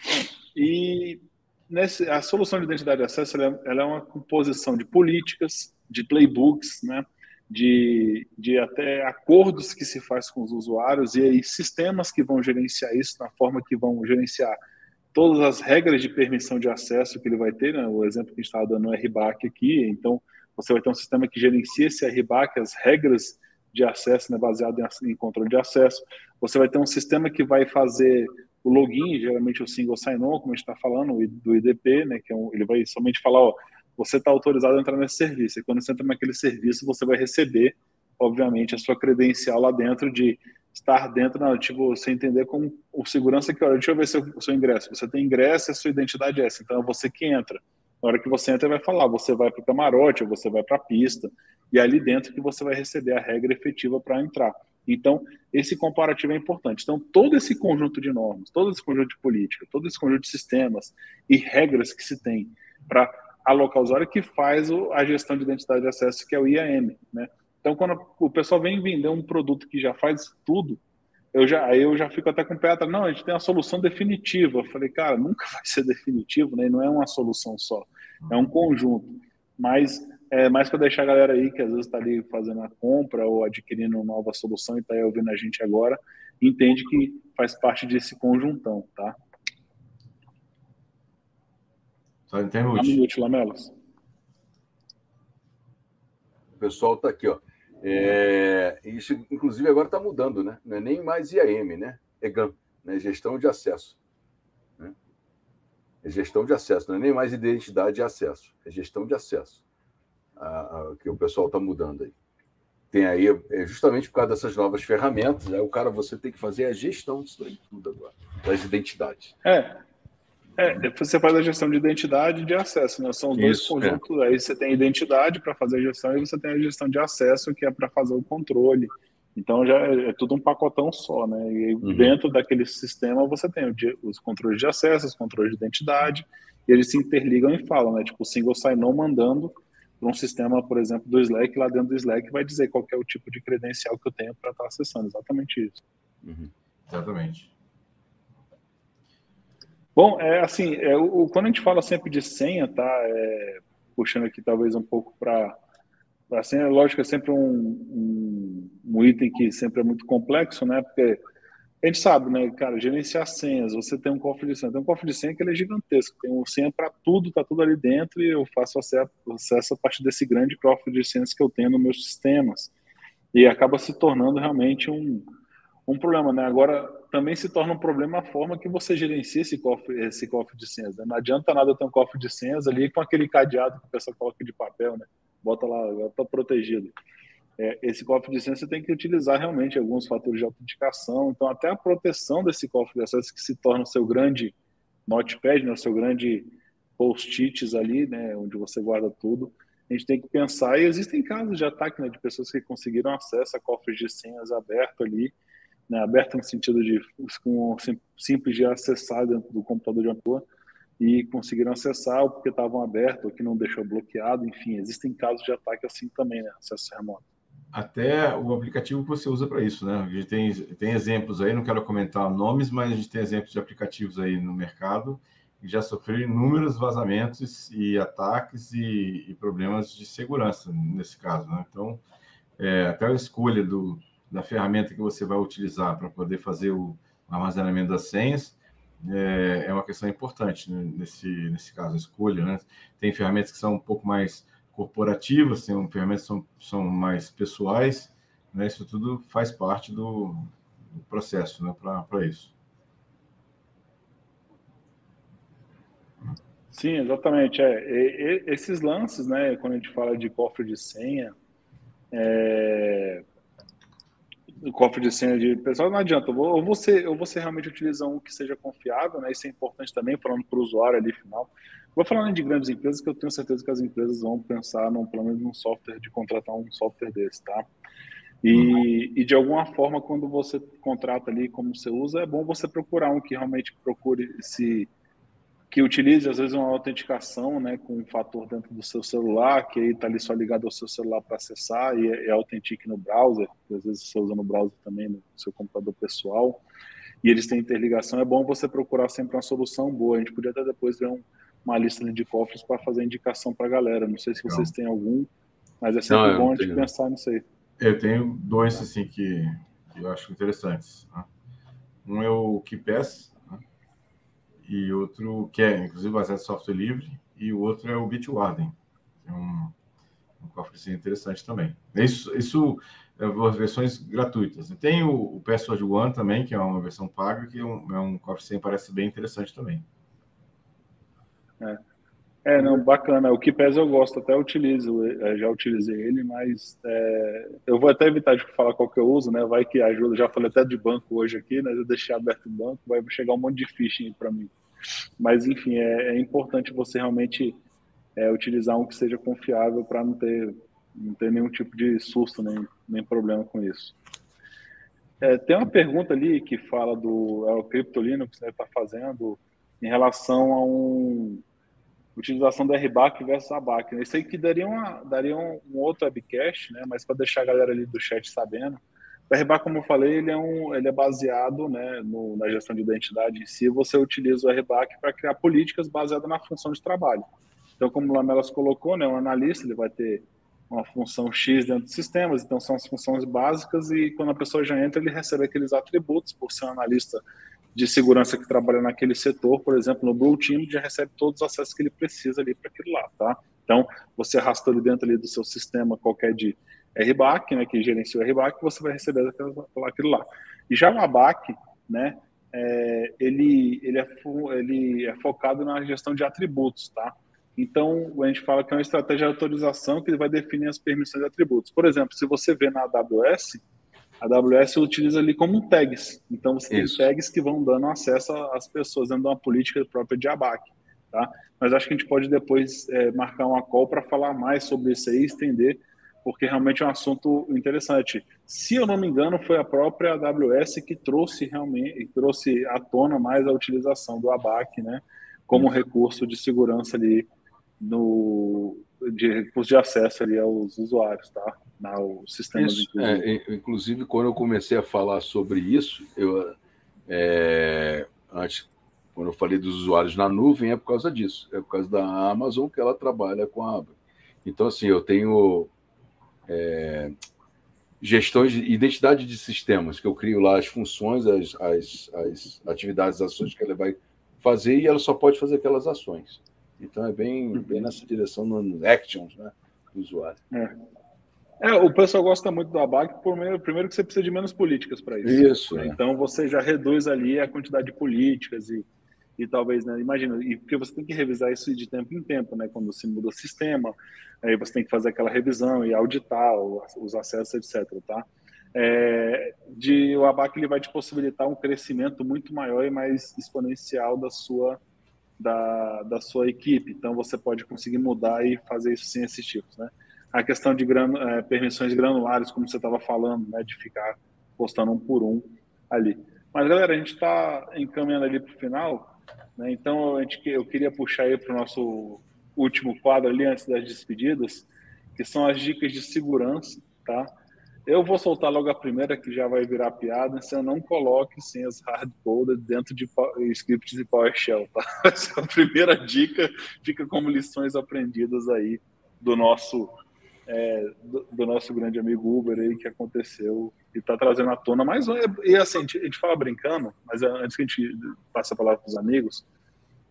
E nesse, a solução de identidade de acesso ela é, ela é uma composição de políticas, de playbooks, né? de, de até acordos que se faz com os usuários e aí sistemas que vão gerenciar isso na forma que vão gerenciar todas as regras de permissão de acesso que ele vai ter, né? o exemplo que a gente estava dando é RBAC aqui, então você vai ter um sistema que gerencia esse RBAC, as regras de acesso, né, baseado em, em controle de acesso. Você vai ter um sistema que vai fazer o login, geralmente o single sign-on, como a gente está falando, do IDP, né, que é um, ele vai somente falar, ó, você está autorizado a entrar nesse serviço. E quando você entra naquele serviço, você vai receber, obviamente, a sua credencial lá dentro de estar dentro, não, tipo, você entender como o segurança que, olha, deixa eu ver seu, seu ingresso. Você tem ingresso, a sua identidade é essa, então é você que entra. Na hora que você entra, vai falar, você vai para o camarote, ou você vai para a pista, e é ali dentro que você vai receber a regra efetiva para entrar. Então, esse comparativo é importante. Então, todo esse conjunto de normas, todo esse conjunto de política, todo esse conjunto de sistemas e regras que se tem para alocar o usuário que faz a gestão de identidade de acesso, que é o IAM. Né? Então, quando o pessoal vem vender um produto que já faz tudo, eu já, aí eu já fico até com o pé atrás. Não, a gente tem a solução definitiva. Eu falei, cara, nunca vai ser definitivo, né? não é uma solução só, é um conjunto. Mas é mais para deixar a galera aí que às vezes está ali fazendo a compra ou adquirindo uma nova solução e está aí ouvindo a gente agora, entende que faz parte desse conjuntão, tá? Só tem um minuto, Lamelas. O pessoal está aqui, ó. É, isso, inclusive, agora está mudando, né? Não é nem mais IAM, né? É GAM, né? Gestão de acesso. Né? É gestão de acesso, não é nem mais identidade de acesso, é gestão de acesso. A, a, que o pessoal está mudando aí. Tem aí, é justamente por causa dessas novas ferramentas, aí o cara, você tem que fazer a gestão disso aí tudo agora, das identidades. É, é, você faz a gestão de identidade e de acesso, né? São os dois Isso, é. conjuntos. É. Aí você tem identidade para fazer a gestão e você tem a gestão de acesso, que é para fazer o controle. Então já é, é, tudo um pacotão só, né? E uhum. dentro daquele sistema você tem os controles de acesso, os controles de identidade, e eles se interligam e falam, né? Tipo, o single sign-on mandando para um sistema, por exemplo, do Slack, lá dentro do Slack vai dizer qual é o tipo de credencial que eu tenho para estar tá acessando. Exatamente isso. Uhum. Exatamente. Bom, é assim, é, o, quando a gente fala sempre de senha, tá? É, puxando aqui talvez um pouco para a senha, lógico, é sempre um, um, um, item que sempre é muito complexo, né? Porque a gente sabe, né, cara, gerenciar senhas, você tem um cofre de senha, tem um cofre de senha que ele é gigantesco, tem um senha para tudo, tá tudo ali dentro e eu faço acesso, a partir desse grande cofre de senhas que eu tenho nos meus sistemas. E acaba se tornando realmente um, um problema, né? Agora, também se torna um problema a forma que você gerencia esse cofre, esse cofre de senhas. Né? Não adianta nada ter um cofre de senhas ali com aquele cadeado que o pessoal coloca de papel, né? Bota lá, está protegido. É, esse cofre de senhas você tem que utilizar realmente alguns fatores de autenticação. Então, até a proteção desse cofre de acesso que se torna o seu grande notepad, né? o seu grande post-its ali, né? onde você guarda tudo. A gente tem que pensar, e existem casos de ataque né? de pessoas que conseguiram acesso a cofres de senhas aberto ali, né, aberta no sentido de com, simples de acessar dentro do computador de uma e conseguiram acessar ou porque estavam abertos ou que não deixou bloqueado, enfim, existem casos de ataque assim também, né, acesso remoto. Até o aplicativo que você usa para isso, né? A gente tem, tem exemplos aí, não quero comentar nomes, mas a gente tem exemplos de aplicativos aí no mercado que já sofreram inúmeros vazamentos e ataques e, e problemas de segurança nesse caso, né? Então, é, até a escolha do, da ferramenta que você vai utilizar para poder fazer o armazenamento das senhas é, é uma questão importante né? nesse, nesse caso, a escolha. Né? Tem ferramentas que são um pouco mais corporativas, tem ferramentas que são, são mais pessoais, né? isso tudo faz parte do, do processo né? para isso. Sim, exatamente. É. E, e, esses lances, né, quando a gente fala de cofre de senha, é, cofre de senha de pessoal, não adianta. Ou você, ou você realmente utiliza um que seja confiável, né? Isso é importante também, falando para o usuário ali final. Vou falando de grandes empresas, que eu tenho certeza que as empresas vão pensar, num, pelo menos, num software, de contratar um software desse, tá? E, e, de alguma forma, quando você contrata ali como você usa, é bom você procurar um que realmente procure se que utilize às vezes uma autenticação, né, com um fator dentro do seu celular, que aí está ali só ligado ao seu celular para acessar e é, é autentique no browser, às vezes você usa no browser também no seu computador pessoal. e eles têm interligação, é bom você procurar sempre uma solução boa. A gente podia até depois ver um, uma lista de cofres para fazer indicação para a galera. Não sei se vocês têm algum, mas é sempre não, bom a gente pensar nisso aí. Eu tenho dois assim que, que eu acho interessantes. Né? Um é o KeePass né? e outro que é inclusive baseado em software livre e o outro é o Bitwarden. É um, um cofre assim, interessante também. Isso, isso é, as versões gratuitas. E tem o, o Password One também, que é uma versão paga, que é um, é um parece bem interessante também. É. é, não, bacana. O que pesa eu gosto, até utilizo, é, já utilizei ele, mas é, eu vou até evitar de falar qual que eu uso, né? Vai que ajuda. Já falei até de banco hoje aqui, né? Eu deixei aberto o banco, vai chegar um monte de phishing para mim. Mas enfim, é, é importante você realmente é, utilizar um que seja confiável para não ter não ter nenhum tipo de susto nem, nem problema com isso. É, tem uma pergunta ali que fala do é o Crypto Linux você está fazendo em relação a um utilização do RBAC versus ABAC. Isso aí que daria, uma, daria um, um outro webcast, né? mas para deixar a galera ali do chat sabendo, o RBAC, como eu falei, ele é, um, ele é baseado né, no, na gestão de identidade em si. Você utiliza o RBAC para criar políticas baseadas na função de trabalho. Então, como o Lamelas colocou, né, um analista ele vai ter uma função X dentro dos sistemas, então são as funções básicas e quando a pessoa já entra, ele recebe aqueles atributos, por ser um analista de segurança que trabalha naquele setor, por exemplo, no Blue Team, já recebe todos os acessos que ele precisa ali para aquilo lá, tá? Então, você arrasta ali dentro ali do seu sistema qualquer de RBAC, né, que gerencia o RBAC, você vai receber aquilo lá. E já o ABAC, né, é, ele, ele, é, ele é focado na gestão de atributos, tá? Então, a gente fala que é uma estratégia de autorização que vai definir as permissões de atributos. Por exemplo, se você vê na AWS, a AWS utiliza ali como tags. Então, você Isso. tem tags que vão dando acesso às pessoas dentro de uma política própria de ABAC. Tá? Mas acho que a gente pode depois é, marcar uma call para falar mais sobre isso aí, estender, porque realmente é um assunto interessante. Se eu não me engano, foi a própria AWS que trouxe realmente, trouxe à tona mais a utilização do ABAC, né, como recurso de segurança ali no, de recurso de acesso ali aos usuários, tá? Nos sistemas. Isso, é, inclusive, quando eu comecei a falar sobre isso, eu, é, antes, quando eu falei dos usuários na nuvem, é por causa disso. É por causa da Amazon que ela trabalha com a Amazon. Então, assim, eu tenho é, gestões de identidade de sistemas, que eu crio lá as funções, as, as, as atividades, as ações que ela vai fazer e ela só pode fazer aquelas ações. Então é bem, bem nessa direção nos actions né, do usuário. É. É, o pessoal gosta muito do ABAC, primeiro, primeiro que você precisa de menos políticas para isso. Isso. Né? É. Então você já reduz ali a quantidade de políticas e, e talvez, né, imagina, e porque você tem que revisar isso de tempo em tempo, né? Quando você muda o sistema, aí você tem que fazer aquela revisão e auditar os acessos, etc. Tá? É, de, o ABAC ele vai te possibilitar um crescimento muito maior e mais exponencial da sua da, da sua equipe. Então, você pode conseguir mudar e fazer isso sem esses tipos, né? A questão de é, permissões granulares, como você estava falando, né? De ficar postando um por um ali. Mas, galera, a gente está encaminhando ali para o final, né? Então, a gente, eu queria puxar aí para o nosso último quadro ali, antes das despedidas, que são as dicas de segurança, tá? Eu vou soltar logo a primeira, que já vai virar piada. Se eu não coloque senhas hardcoded dentro de scripts de PowerShell, tá? Essa é a primeira dica, fica como lições aprendidas aí do nosso é, do, do, nosso grande amigo Uber aí que aconteceu e está trazendo à tona mais um. E assim, a gente fala brincando, mas antes que a gente passe a palavra para os amigos,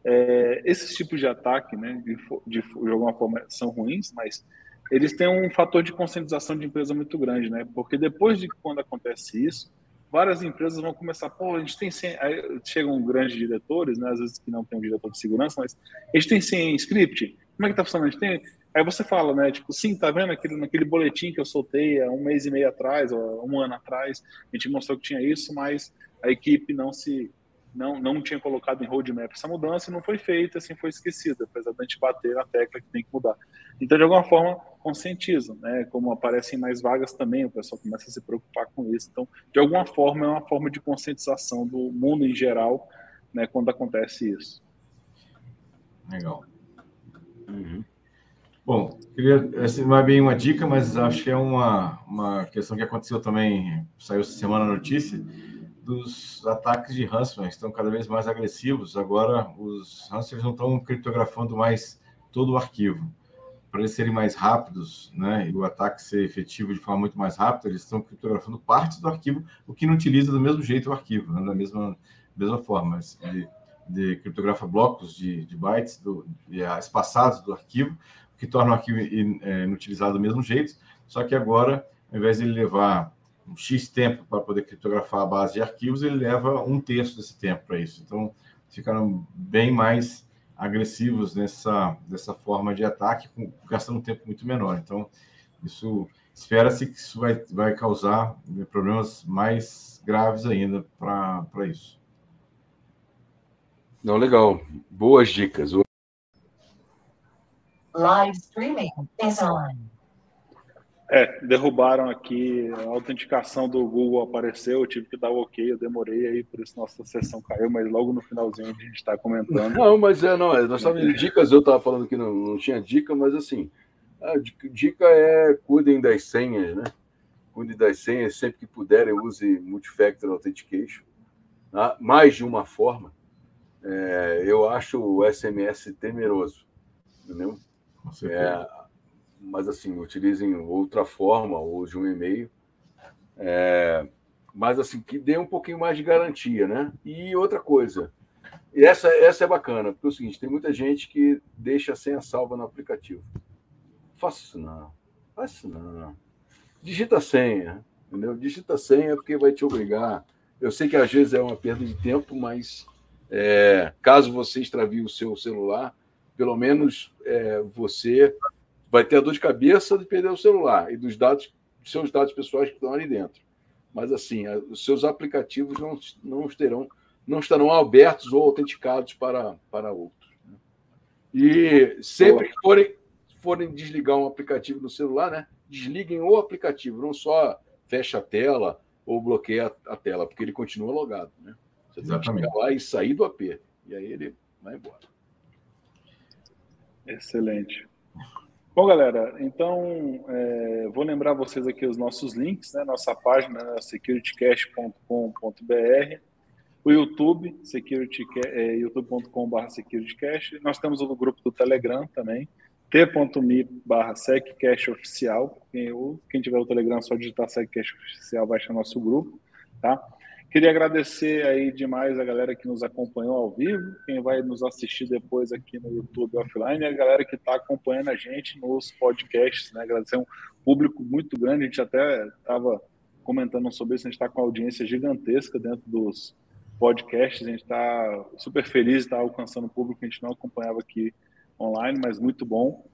é, esses tipos de ataque, né, de, de, de alguma forma, são ruins, mas eles têm um fator de conscientização de empresa muito grande, né? Porque depois de quando acontece isso, várias empresas vão começar, pô, a gente tem 100, aí chegam grandes diretores, né, às vezes que não tem um diretor de segurança, mas a gente tem 100 script, como é que tá funcionando? Tem, aí você fala, né, tipo, sim, tá vendo aquele, naquele boletim que eu soltei há um mês e meio atrás, ou um ano atrás, a gente mostrou que tinha isso, mas a equipe não se não, não tinha colocado em roadmap essa mudança e não foi feita, assim foi esquecida, apesar de a gente bater na tecla que tem que mudar. Então, de alguma forma, conscientizam, né? Como aparecem mais vagas também, o pessoal começa a se preocupar com isso. Então, de alguma forma, é uma forma de conscientização do mundo em geral, né? Quando acontece isso. Legal. Uhum. Bom, queria, essa não é bem uma dica, mas acho que é uma, uma questão que aconteceu também, saiu essa semana a notícia, dos ataques de ransomware, estão cada vez mais agressivos. Agora, os ransomwares não estão criptografando mais todo o arquivo. Para eles serem mais rápidos, né, e o ataque ser efetivo de forma muito mais rápida, eles estão criptografando partes do arquivo, o que não utiliza do mesmo jeito o arquivo, né, da mesma, mesma forma. De, de criptografa blocos de, de bytes do, de, espaçados do arquivo, que torna o arquivo é, inutilizado do mesmo jeito, só que agora, ao invés de ele levar um X tempo para poder criptografar a base de arquivos, ele leva um terço desse tempo para isso. Então, ficaram bem mais agressivos nessa, dessa forma de ataque, com, gastando um tempo muito menor. Então, isso espera-se que isso vai, vai causar né, problemas mais graves ainda para isso. Não, legal. Boas dicas. Live streaming is on. É, derrubaram aqui, a autenticação do Google apareceu, eu tive que dar o ok, eu demorei aí, por isso nossa sessão caiu, mas logo no finalzinho a gente está comentando. Não, mas é, não, é, nós estávamos em dicas, eu estava falando que não, não tinha dica, mas assim, a dica é cuidem das senhas, né? Cuidem das senhas, sempre que puderem, use Multifactor Authentication, tá? mais de uma forma. É, eu acho o SMS temeroso, entendeu? É, mas assim, utilizem outra forma ou de um e-mail. É, mas assim, que dê um pouquinho mais de garantia, né? E outra coisa, e essa, essa é bacana, porque é o seguinte, tem muita gente que deixa a senha salva no aplicativo. Faça isso não, faça isso não. Digita a senha, entendeu? Digita a senha porque vai te obrigar. Eu sei que às vezes é uma perda de tempo, mas é, caso você extravie o seu celular, pelo menos é, você vai ter a dor de cabeça de perder o celular e dos dados, seus dados pessoais que estão ali dentro. Mas assim, os seus aplicativos não, não estarão não estarão abertos ou autenticados para, para outros. Né? E sempre que forem, forem desligar um aplicativo no celular, né, desliguem o aplicativo, não só fecha a tela ou bloqueia a, tela, porque ele continua logado. Né? Você Exatamente. tem que lá e sair do AP. E aí ele vai embora. Excelente. Bom, galera, então é, vou lembrar vocês aqui os nossos links, né? Nossa página né, securitycash.com.br, o YouTube, security, é, youtube.com.br securitycash. Nós temos o grupo do Telegram também, t.me barra seccashoficial. Quem, quem tiver o Telegram, só digitar seccash oficial, vai nosso grupo, tá? Queria agradecer aí demais a galera que nos acompanhou ao vivo, quem vai nos assistir depois aqui no YouTube offline, a galera que está acompanhando a gente nos podcasts, né? Agradecer um público muito grande, a gente até estava comentando sobre isso, a gente está com uma audiência gigantesca dentro dos podcasts, a gente está super feliz de estar alcançando o público que a gente não acompanhava aqui online, mas muito bom.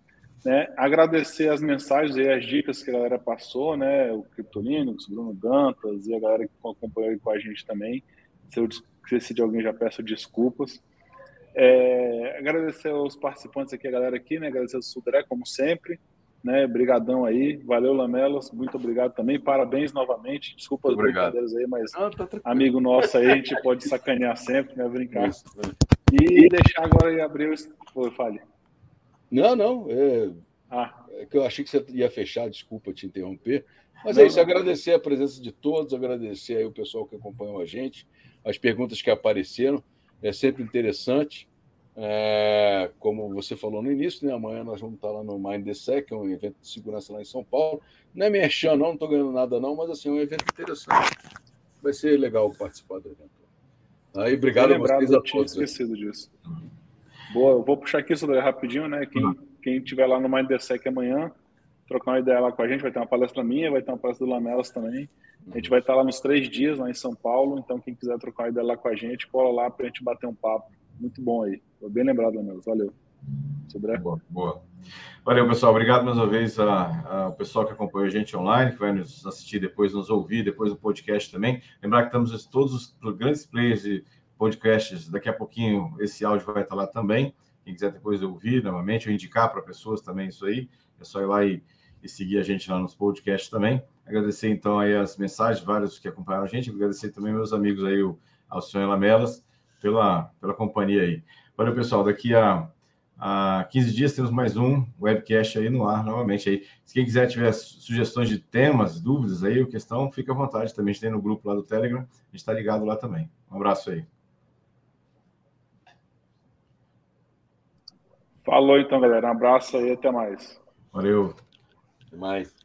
Né? Agradecer as mensagens e as dicas que a galera passou, né? O Criptolinux, o Bruno Dantas e a galera que acompanhou com a gente também. Se eu esqueci de alguém, já peço desculpas. É, agradecer aos participantes aqui, a galera aqui, né? Agradecer ao Sudré, como sempre. Né? Brigadão aí. Valeu, Lamelas. Muito obrigado também. Parabéns novamente. Desculpa as brincadeiras aí, mas ah, tá amigo nosso aí, a gente pode sacanear sempre, né? Brincar. Isso, E deixar agora e abrir o. Foi, fale. Não, não. É, ah. é que eu achei que você ia fechar, desculpa te interromper. Mas não, é isso, não. agradecer a presença de todos, agradecer aí o pessoal que acompanhou a gente, as perguntas que apareceram. É sempre interessante. É, como você falou no início, né? amanhã nós vamos estar lá no Mind the Sec, que é um evento de segurança lá em São Paulo. Não é merchan, não, não estou ganhando nada, não, mas assim, é um evento interessante. Vai ser legal participar do evento. Aí, obrigado a vocês a todos. esquecido disso. Boa, eu vou puxar aqui sobre rapidinho, né? Quem, uhum. quem tiver lá no MindDSEC amanhã, trocar uma ideia lá com a gente, vai ter uma palestra minha, vai ter uma palestra do Lamelas também. A gente vai estar lá nos três dias, lá em São Paulo, então quem quiser trocar uma ideia lá com a gente, cola lá para a gente bater um papo. Muito bom aí. Foi bem lembrado, Lamelas. Valeu. Sobre boa, boa. Valeu, pessoal. Obrigado mais uma vez ao pessoal que acompanhou a gente online, que vai nos assistir depois, nos ouvir depois do podcast também. Lembrar que estamos todos os grandes players de podcasts. Daqui a pouquinho esse áudio vai estar lá também. Quem quiser depois ouvir novamente ou indicar para pessoas também isso aí, é só ir lá e, e, seguir a gente lá nos podcasts também. Agradecer então aí as mensagens, vários que acompanharam a gente. Agradecer também meus amigos aí, o Alcione Lamelas, pela, pela companhia aí. Valeu, pessoal. Daqui a, a 15 dias temos mais um webcast aí no ar novamente. Aí. Se quem quiser tiver sugestões de temas, dúvidas aí, ou questão, fica à vontade também. A gente tem no grupo lá do Telegram, a gente está ligado lá também. Um abraço aí. Falou então, galera. Um abraço e até mais. Valeu. Até mais.